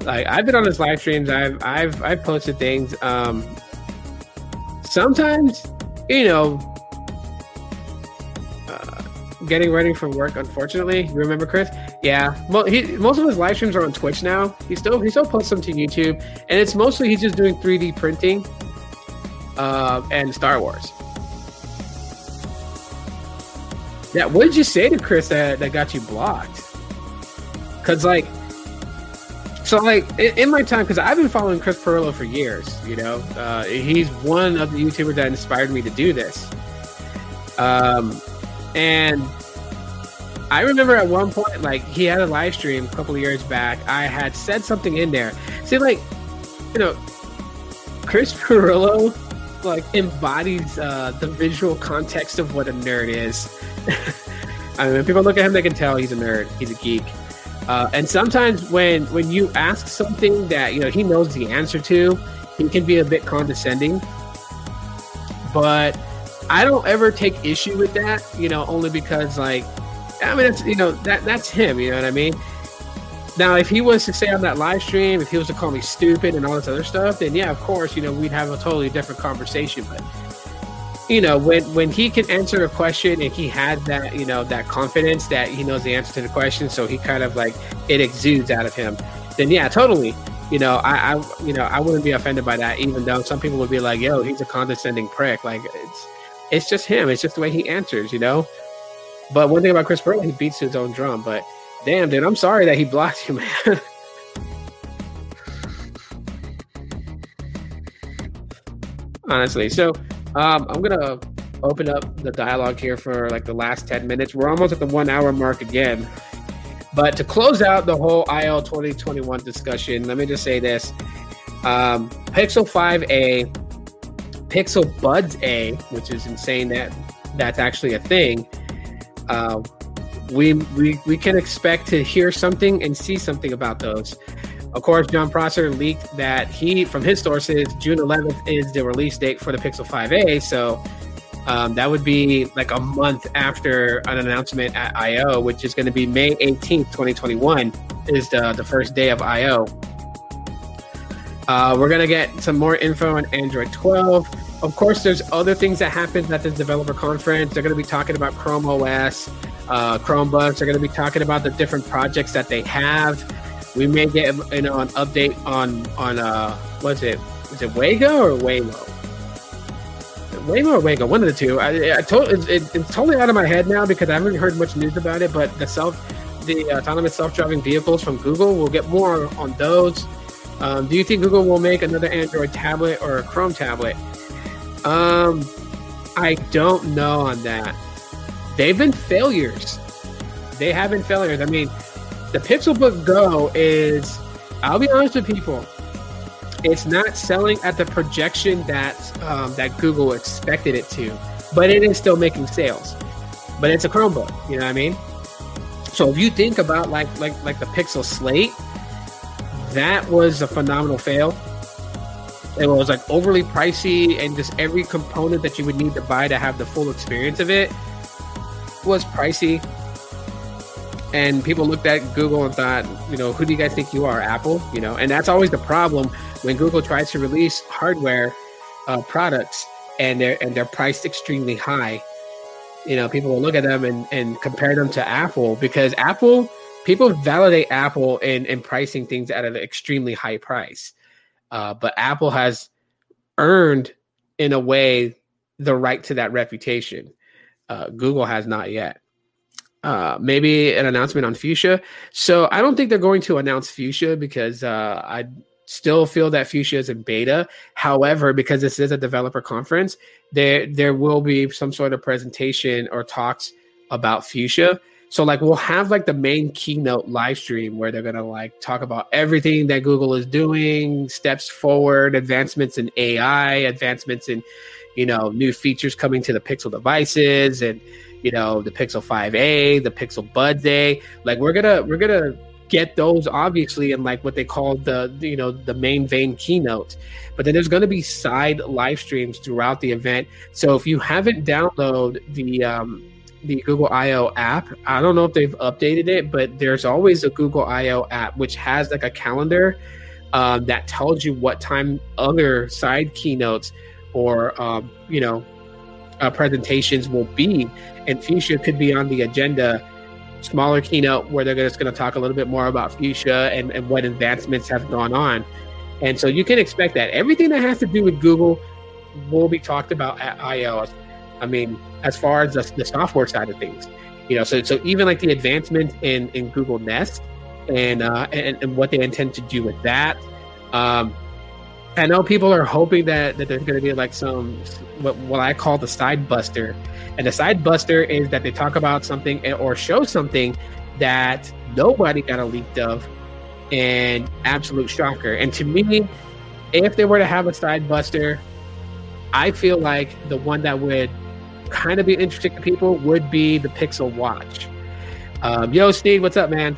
Like I've been on his live streams. I've I've I've posted things. Um, sometimes, you know, uh, getting ready for work. Unfortunately, you remember Chris? Yeah, well, he, most of his live streams are on Twitch now. He still he still posts them to YouTube, and it's mostly he's just doing 3D printing uh, and Star Wars. Yeah, what did you say to Chris that, that got you blocked? Because like so like in, my time because i've been following chris Pirillo for years you know? Uh, he's one of the youtubers that inspired me to do this. Um, and i remember at one point like he had a live stream a couple of years back. I had said something in there. See like you know chris Pirillo like embodies uh, the visual context of what a nerd is. I mean when people look at him they can tell he's a nerd. He's a geek uh, and sometimes when when you ask something that you know he knows the answer to, he can be a bit condescending. But I don't ever take issue with that, you know, only because like I mean, it's you know that that's him. You know what I mean? Now, if he was to say on that live stream, if he was to call me stupid and all this other stuff, then yeah, of course, you know, we'd have a totally different conversation. But you know, when when he can answer a question and he has that, you know, that confidence that he knows the answer to the question, so he kind of like it exudes out of him, then yeah, totally. You know, I, I you know, I wouldn't be offended by that, even though some people would be like, yo, he's a condescending prick. Like it's it's just him. It's just the way he answers, you know? But one thing about Chris Pirillo, he beats his own drum. But damn, dude, I'm sorry that he blocked you, man. Honestly. So um, I'm gonna open up the dialogue here for like the last 10 minutes. We're almost at the one hour mark again. But to close out the whole I/O 2021 discussion, let me just say this. Um, Pixel 5a, Pixel Buds A, which is insane that that's actually a thing. Uh, we, we, we can expect to hear something and see something about those Of course, Jon Prosser leaked that he, from his sources, June 11th is the release date for the Pixel 5a. So um, that would be like a month after an announcement at I/O, which is going to be May 18th, 2021, is the the first day of I/O. Uh, we're gonna get some more info on Android 12. Of course, there's other things that happen at this developer conference. They're gonna be talking about Chrome OS, uh, Chromebooks. They're gonna be talking about the different projects that they have. We may get you know an update on on uh, what's it? Is it Waygo or Waymo? Waymo or Waygo, one of the two. I, I told it, it, it's totally out of my head now because I haven't heard much news about it. But the self, the autonomous self-driving vehicles from Google, we'll get more on those. Um, do you think Google will make another Android tablet or a Chrome tablet? Um, I don't know on that. They've been failures. They have been failures. I mean, the Pixelbook Go is, I'll be honest with people, it's not selling at the projection that um, that Google expected it to, but it is still making sales. But it's a Chromebook, you know what I mean? So if you think about like like like the Pixel Slate, that was a phenomenal fail. It was like overly pricey, and just every component that you would need to buy to have the full experience of it was pricey. And people looked at Google and thought, you know, who do you guys think you are, Apple? You know, and that's always the problem when Google tries to release hardware uh, products and they're and they're priced extremely high. You know, people will look at them and, and compare them to Apple because Apple people validate Apple in, in pricing things at an extremely high price. Uh, but Apple has earned, in a way, the right to that reputation. Uh, Google has not yet. Uh, maybe an announcement on Fuchsia. So I don't think they're going to announce Fuchsia because uh, I still feel that Fuchsia is in beta. However, because this is a developer conference, there there will be some sort of presentation or talks about Fuchsia. So like we'll have like the main keynote live stream where they're gonna like talk about everything that Google is doing, steps forward, advancements in AI, advancements in you know new features coming to the Pixel devices, and you know the Pixel 5a, the Pixel Buds A. Like we're gonna we're gonna get those obviously in like what they call the you know the main vein keynote but then there's going to be side live streams throughout the event so if you haven't downloaded the um, the Google I/O app. I don't know if they've updated it, but there's always a Google I/O app which has like a calendar um, that tells you what time other side keynotes or um, you know uh, presentations will be, and Fuchsia could be on the agenda. Smaller keynote where they're just going to talk a little bit more about Fuchsia and, and what advancements have gone on. And so you can expect that everything that has to do with Google will be talked about at I/O. I mean, as far as the, the software side of things, you know, so so even like the advancement in in Google Nest and uh, and, and what they intend to do with that. Um, I know people are hoping that, that there's going to be like some what, what I call the side buster, and the side buster is that they talk about something or show something that nobody got a leak of, and absolute shocker. And to me, if they were to have a side buster, I feel like the one that would kind of be interesting to people would be the Pixel Watch. Um, yo, Steve, what's up, man?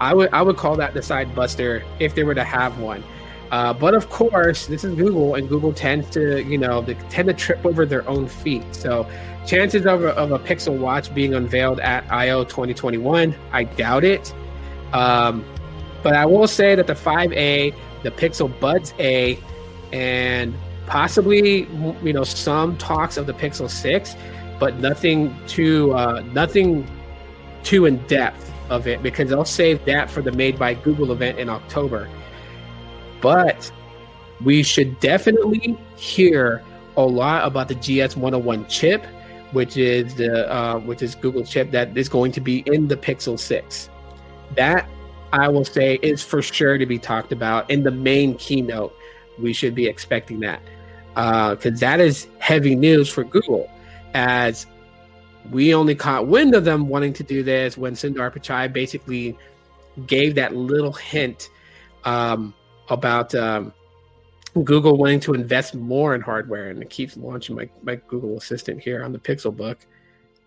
I would I would call that the side buster if they were to have one. Uh, but of course, this is Google, and Google tends to, you know, they tend to trip over their own feet. So, chances of a, of a Pixel Watch being unveiled at I/O 2021, I doubt it. Um, but I will say that the 5A, the Pixel Buds A, and possibly you know some talks of the Pixel 6, but nothing too uh, nothing too in depth of it because they'll save that for the Made by Google event in October. But we should definitely hear a lot about the GS 101 chip, which is the uh, which is Google chip that is going to be in the Pixel 6. That I will say is for sure to be talked about in the main keynote. We should be expecting that because uh, that is heavy news for Google, as we only caught wind of them wanting to do this when Sundar Pichai basically gave that little hint um, about um, Google wanting to invest more in hardware, and it keeps launching my, my Google Assistant here on the Pixel Book.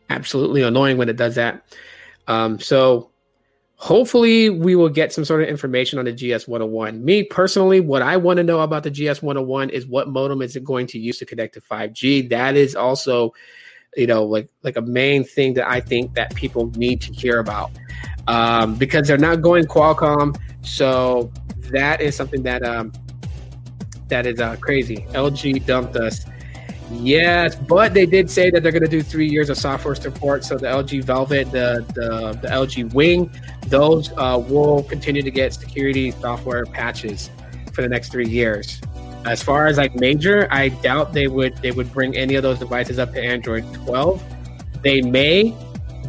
Absolutely annoying when it does that. Um, so hopefully we will get some sort of information on the GS 101. Me personally, what I want to know about the GS 101 is what modem is it going to use to connect to 5G. That is also, you know, like like a main thing that I think that people need to hear about um, because they're not going Qualcomm. So that is something that um, that is uh, crazy. LG dumped us. Yes, but they did say that they're going to do three years of software support. So the LG Velvet, the the, the LG Wing, those uh, will continue to get security software patches for the next three years. As far as like major, I doubt they would they would bring any of those devices up to Android 12. They may,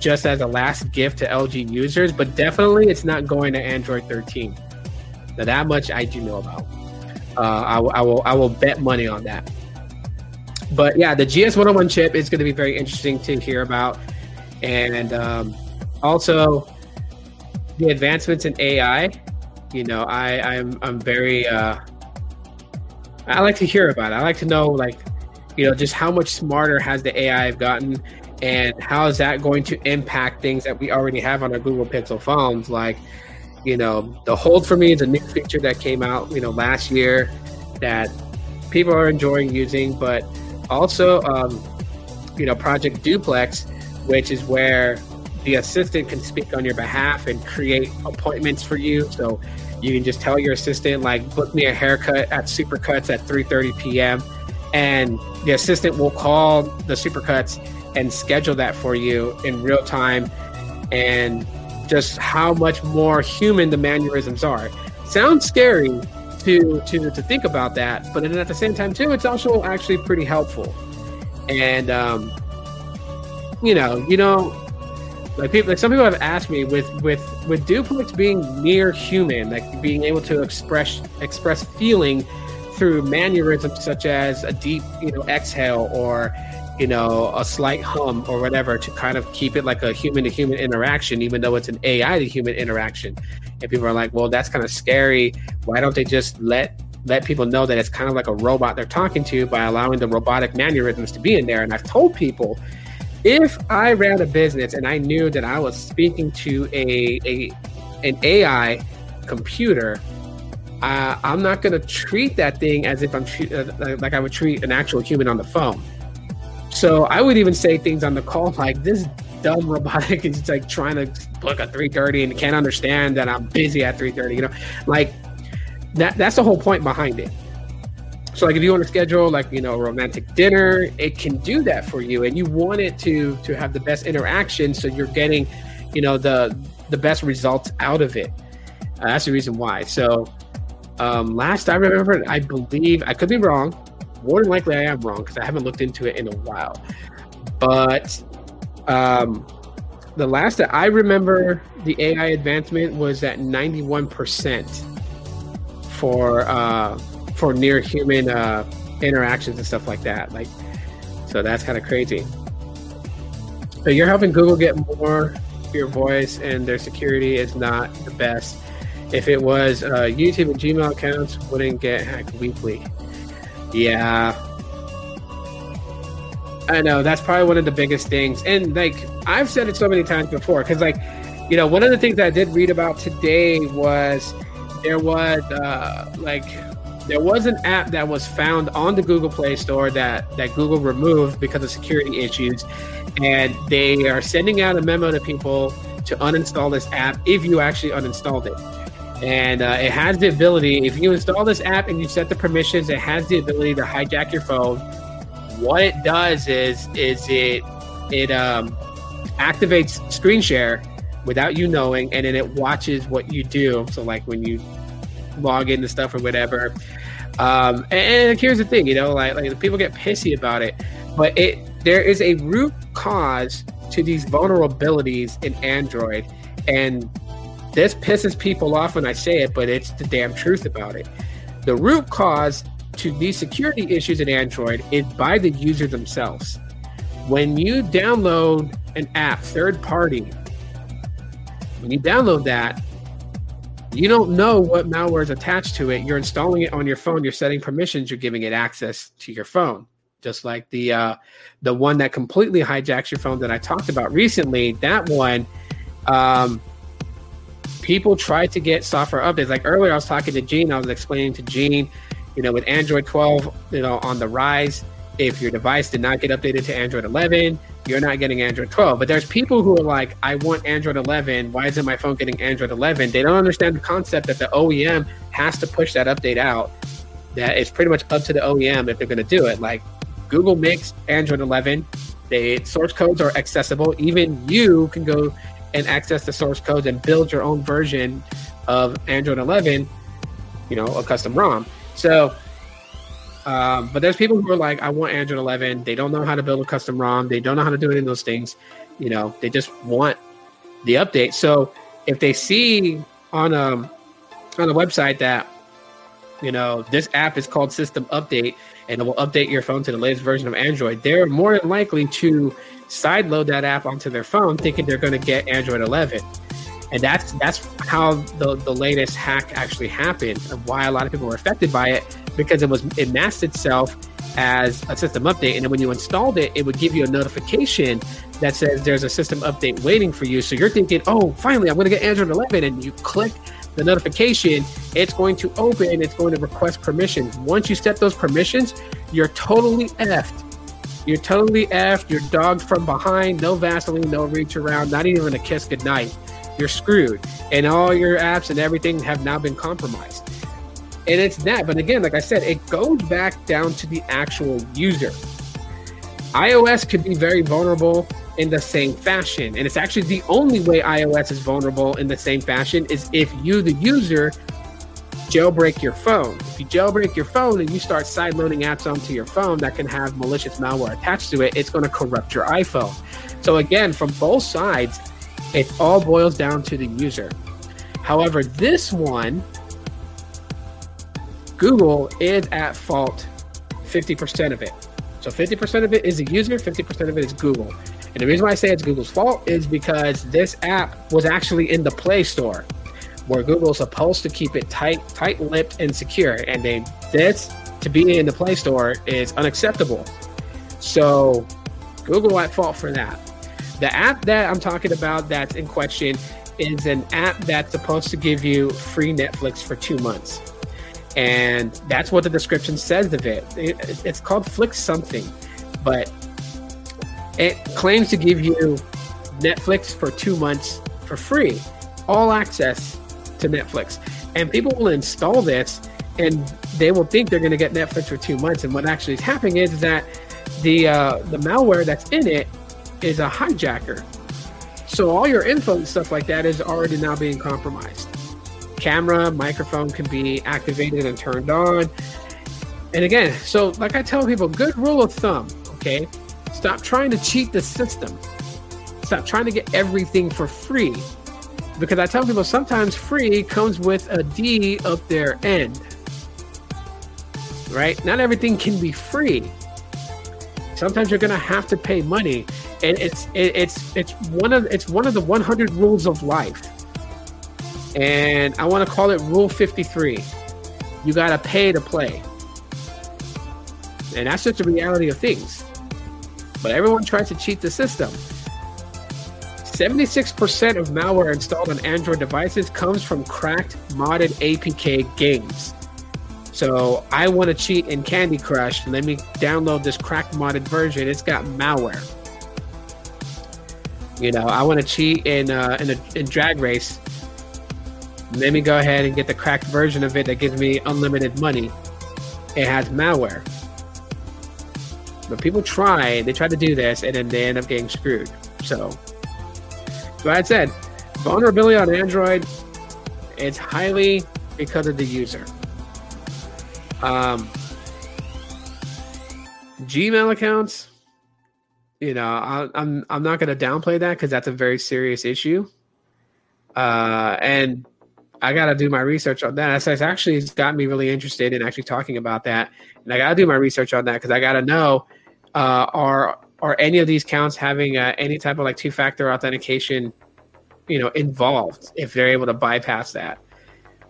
just as a last gift to LG users, but definitely it's not going to Android 13. Now that much I do know about. Uh, I, I will I will bet money on that. But yeah, the GS101 chip is going to be very interesting to hear about, and um, also the advancements in AI. You know, I I'm I'm very uh, I like to hear about it. I like to know like you know just how much smarter has the AI gotten, and how is that going to impact things that we already have on our Google Pixel phones, like you know the hold for me is a new feature that came out you know last year that people are enjoying using but also, um, you know, Project Duplex, which is where the assistant can speak on your behalf and create appointments for you. So you can just tell your assistant, like, book me a haircut at Supercuts at 3:30 p.m. And the assistant will call the Supercuts and schedule that for you in real time. And just how much more human the mannerisms are. Sounds scary, to to to think about that. But then at the same time, too, it's also actually pretty helpful. And um, you know, you know, like people, like some people have asked me with with with duplex being near human, like being able to express express feeling through mannerisms such as a deep, you know, exhale or you know a slight hum or whatever to kind of keep it like a human to human interaction, even though it's an AI to human interaction and people are like, well, that's kind of scary. Why don't they just let let people know that it's kind of like a robot they're talking to by allowing the robotic mannerisms to be in there? And I've told people if I ran a business and I knew that I was speaking to a, a an AI computer, uh, I'm not going to treat that thing as if I'm uh, like I would treat an actual human on the phone. So I would even say things on the call like this dumb robotic is like trying to book at 3.30 and can't understand that i'm busy at 3.30 you know? Like that that's the whole point behind it. So like if you want to schedule like you know a romantic dinner it can do that for you and you want it to to have the best interaction so you're getting you know the the best results out of it. Uh, that's the reason why. So um last i remember i believe i could be wrong more than likely i am wrong because i haven't looked into it in a while but um, the last that I remember, the AI advancement was at 91% for uh, for near human uh, interactions and stuff like that. Like, so that's kind of crazy. But you're helping Google get more your voice, and their security is not the best. If it was uh, YouTube and Gmail accounts, wouldn't get hacked weekly. Yeah, I know that's probably one of the biggest things, and like I've said it so many times before, because like you know, one of the things I did read about today was there was uh, like there was an app that was found on the Google Play Store that that Google removed because of security issues, and they are sending out a memo to people to uninstall this app if you actually uninstalled it. And uh, it has the ability, if you install this app and you set the permissions, it has the ability to hijack your phone what it does is is it it um, activates screen share without you knowing, and then it watches what you do. So like when you log into stuff or whatever. Um, and, and here's the thing, you know, like like people get pissy about it, but it there is a root cause to these vulnerabilities in Android, and this pisses people off when I say it, but it's the damn truth about it. The root cause to these security issues in Android is by the user themselves. When you download an app, third party, when you download that, you don't know what malware is attached to it. You're installing it on your phone. You're setting permissions. You're giving it access to your phone. Just like the uh, the one that completely hijacks your phone that I talked about recently. That one, um, people try to get software updates. Like earlier, I was talking to Gene. I was explaining to Gene, you know, with Android 12, you know, on the rise, if your device did not get updated to Android 11, you're not getting Android 12. But there's people who are like, I want Android 11. Why isn't my phone getting Android 11? They don't understand the concept that the OEM has to push that update out. That it's pretty much up to the OEM if they're going to do it. Like Google makes Android 11. They source codes are accessible. Even you can go and access the source codes and build your own version of Android 11. You know, a custom ROM. So um, but there's people who are like, I want Android 11. They don't know how to build a custom ROM. They don't know how to do any of those things. You know, they just want the update. So if they see on a um, on a website that you know this app is called System Update and it will update your phone to the latest version of Android, they're more than likely to sideload that app onto their phone, thinking they're going to get Android 11 and that's that's how the the latest hack actually happened and why a lot of people were affected by it because it was it masked itself as a system update. And then when you installed it it would give you a notification that says there's a system update waiting for you. So you're thinking oh finally i'm going to get android 11 and you click the notification it's going to open it's going to request permissions. Once you set those permissions you're totally effed you're totally effed you're dogged from behind no vaseline no reach around not even a kiss goodnight you're screwed. And all your apps and everything have now been compromised. And it's that. But again, like I said, it goes back down to the actual user. iOS could be very vulnerable in the same fashion. And it's actually the only way iOS is vulnerable in the same fashion is if you, the user, jailbreak your phone. If you jailbreak your phone and you start sideloading apps onto your phone that can have malicious malware attached to it, it's going to corrupt your iPhone. So again, from both sides, it all boils down to the user. However, this one, Google is at fault 50% of it. So 50% of it is the user, 50% of it is Google. And the reason why I say it's Google's fault is because this app was actually in the Play Store, where Google's supposed to keep it tight, tight-lipped and secure. And they this to be in the Play Store is unacceptable. So Google at fault for that. The app that I'm talking about that's in question is an app that's supposed to give you free Netflix for two months. And that's what the description says of it. it it's called Flix something, but it claims to give you Netflix for two months for free, all access to Netflix. And people will install this and they will think they're going to get Netflix for two months. And what actually is happening is that the uh, the malware that's in it is a hijacker. So all your info and stuff like that is already now being compromised. Camera, microphone can be activated and turned on. And again, so like I tell people, good rule of thumb, okay? Stop trying to cheat the system. Stop trying to get everything for free. Because I tell people sometimes free comes with a D up their end. Right? Not everything can be free. Sometimes you're to have to pay money and it's it, it's it's one of it's one of the 100 rules of life and i want to call it rule 53 you got to pay to play and that's just the reality of things but everyone tries to cheat the system 76% of malware installed on android devices comes from cracked modded apk games so i want to cheat in candy crush let me download this cracked modded version it's got malware you know, I want to cheat in uh, in a in drag race. Let me go ahead and get the cracked version of it that gives me unlimited money. It has malware. But people try, they try to do this, and then they end up getting screwed. So, so I said, vulnerability on Android, it's highly because of the user. Um, Gmail accounts, you know, I, am I'm, I'm not going to downplay that because that's a very serious issue. Uh, and I got to do my research on that. So it's actually it's got me really interested in actually talking about that, and I got to do my research on that because I got to know uh, are are any of these counts having uh, any type of like two factor authentication, you know, involved if they're able to bypass that.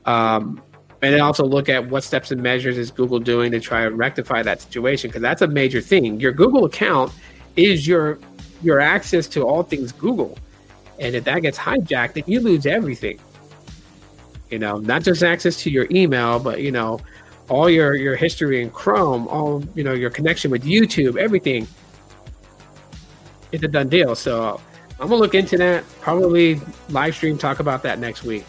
Um, and then also look at what steps and measures is Google doing to try to rectify that situation because that's a major thing. Your Google account is your your access to all things Google. And if that gets hijacked, then you lose everything. You know, not just access to your email, but you know, all your your history in Chrome, all you know, your connection with YouTube, everything. It's a done deal. So I'm gonna look into that. Probably live stream talk about that next week.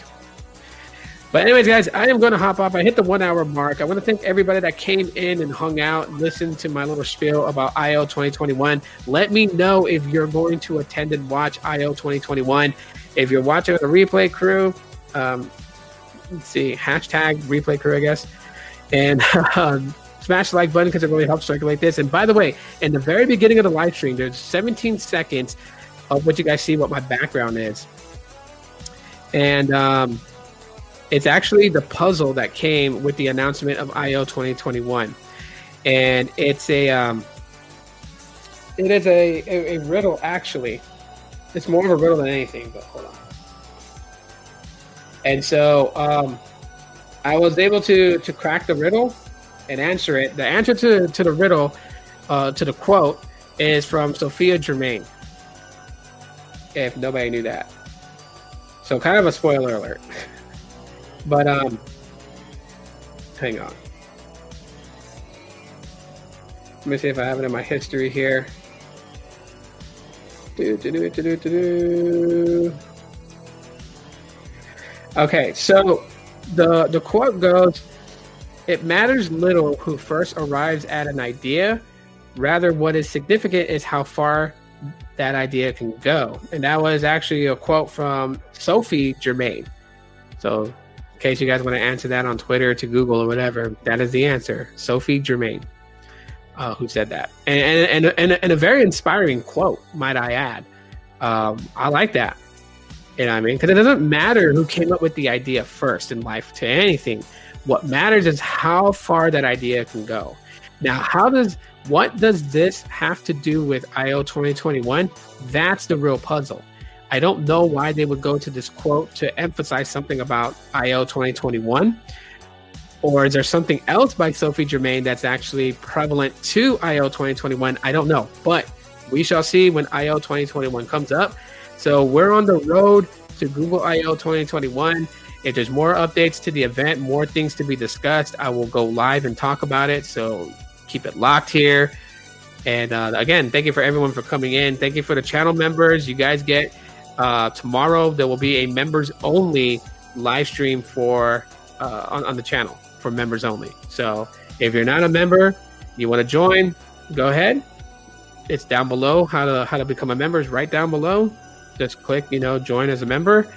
But anyways, guys, I am to hop off. I hit the one hour mark. I want to thank everybody that came in and hung out, listened to my little spiel about I/O 2021. Let me know if you're going to attend and watch I/O 2021. If you're watching the replay crew, um, let's see, hashtag replay crew, I guess, and um, smash the like button because it really helps circulate this. And by the way, in the very beginning of the live stream, there's 17 seconds of what you guys see what my background is. And um, it's actually the puzzle that came with the announcement of I/O 2021, and it's a um, it is a, a, a riddle actually. It's more of a riddle than anything, but hold on. And so um, I was able to to crack the riddle and answer it. The answer to, to the riddle, uh, to the quote, is from Sophia Germain. If nobody knew that. So kind of a spoiler alert. But um, hang on. Let me see if I have it in my history here. Do, do, do, do, do, do. Okay, so the the quote goes, "It matters little who first arrives at an idea. Rather, what is significant is how far that idea can go." And that was actually a quote from Sophie Germain. So in case you guys want to answer that on Twitter to Google or whatever, that is the answer. Sophie Germain, uh, who said that, and and, and and a very inspiring quote, might I add. Um, I like that. You know what I mean? Because it doesn't matter who came up with the idea first in life to anything. What matters is how far that idea can go. Now, how does what does this have to do with I/O 2021? That's the real puzzle. I don't know why they would go to this quote to emphasize something about I/O 2021. Or is there something else by Sophie Germain that's actually prevalent to I/O 2021? I don't know. But we shall see when I/O 2021 comes up. So we're on the road to Google I/O 2021. If there's more updates to the event, more things to be discussed, I will go live and talk about it. So keep it locked here. And uh, again, thank you for everyone for coming in. Thank you for the channel members. You guys get uh, tomorrow there will be a members only live stream for uh, on, on the channel for members only. So if you're not a member, you want to join, go ahead. It's down below how to how to become a member is right down below. Just click, you know, join as a member.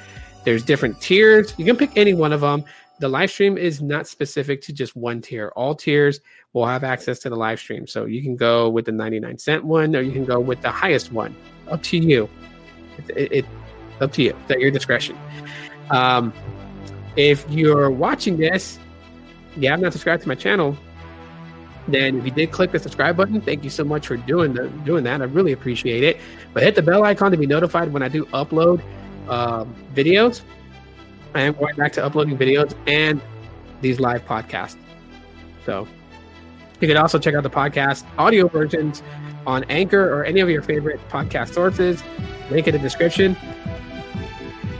There's different tiers. You can pick any one of them. The live stream is not specific to just one tier. All tiers will have access to the live stream. So you can go with the 99 cent one or you can go with the highest one. Up to you. It, it, up to you. It's at your discretion. Um, if you're watching this, you have not subscribed to my channel, then if you did click the subscribe button, thank you so much for doing the, doing that. I really appreciate it. But hit the bell icon to be notified when I do upload um, videos. I am going back to uploading videos and these live podcasts. So you can also check out the podcast audio versions on Anchor or any of your favorite podcast sources. Link in the description.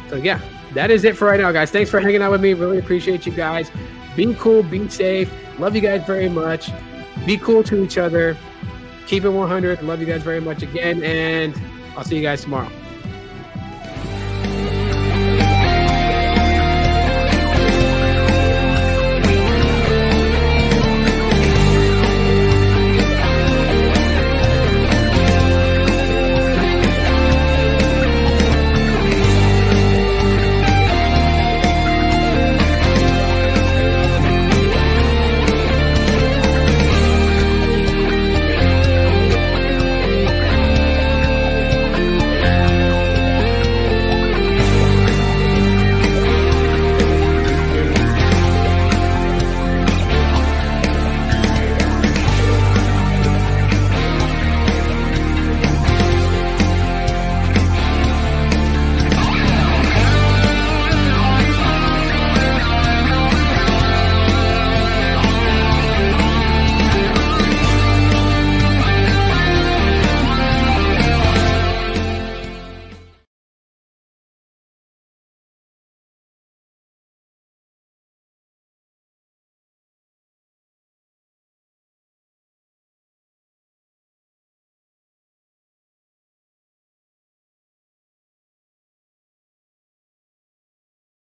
So yeah, that is it for right now, guys. Thanks for hanging out with me. Really appreciate you guys. Be cool, be safe. Love you guys very much. Be cool to each other. Keep it 100. Love you guys very much again. And I'll see you guys tomorrow.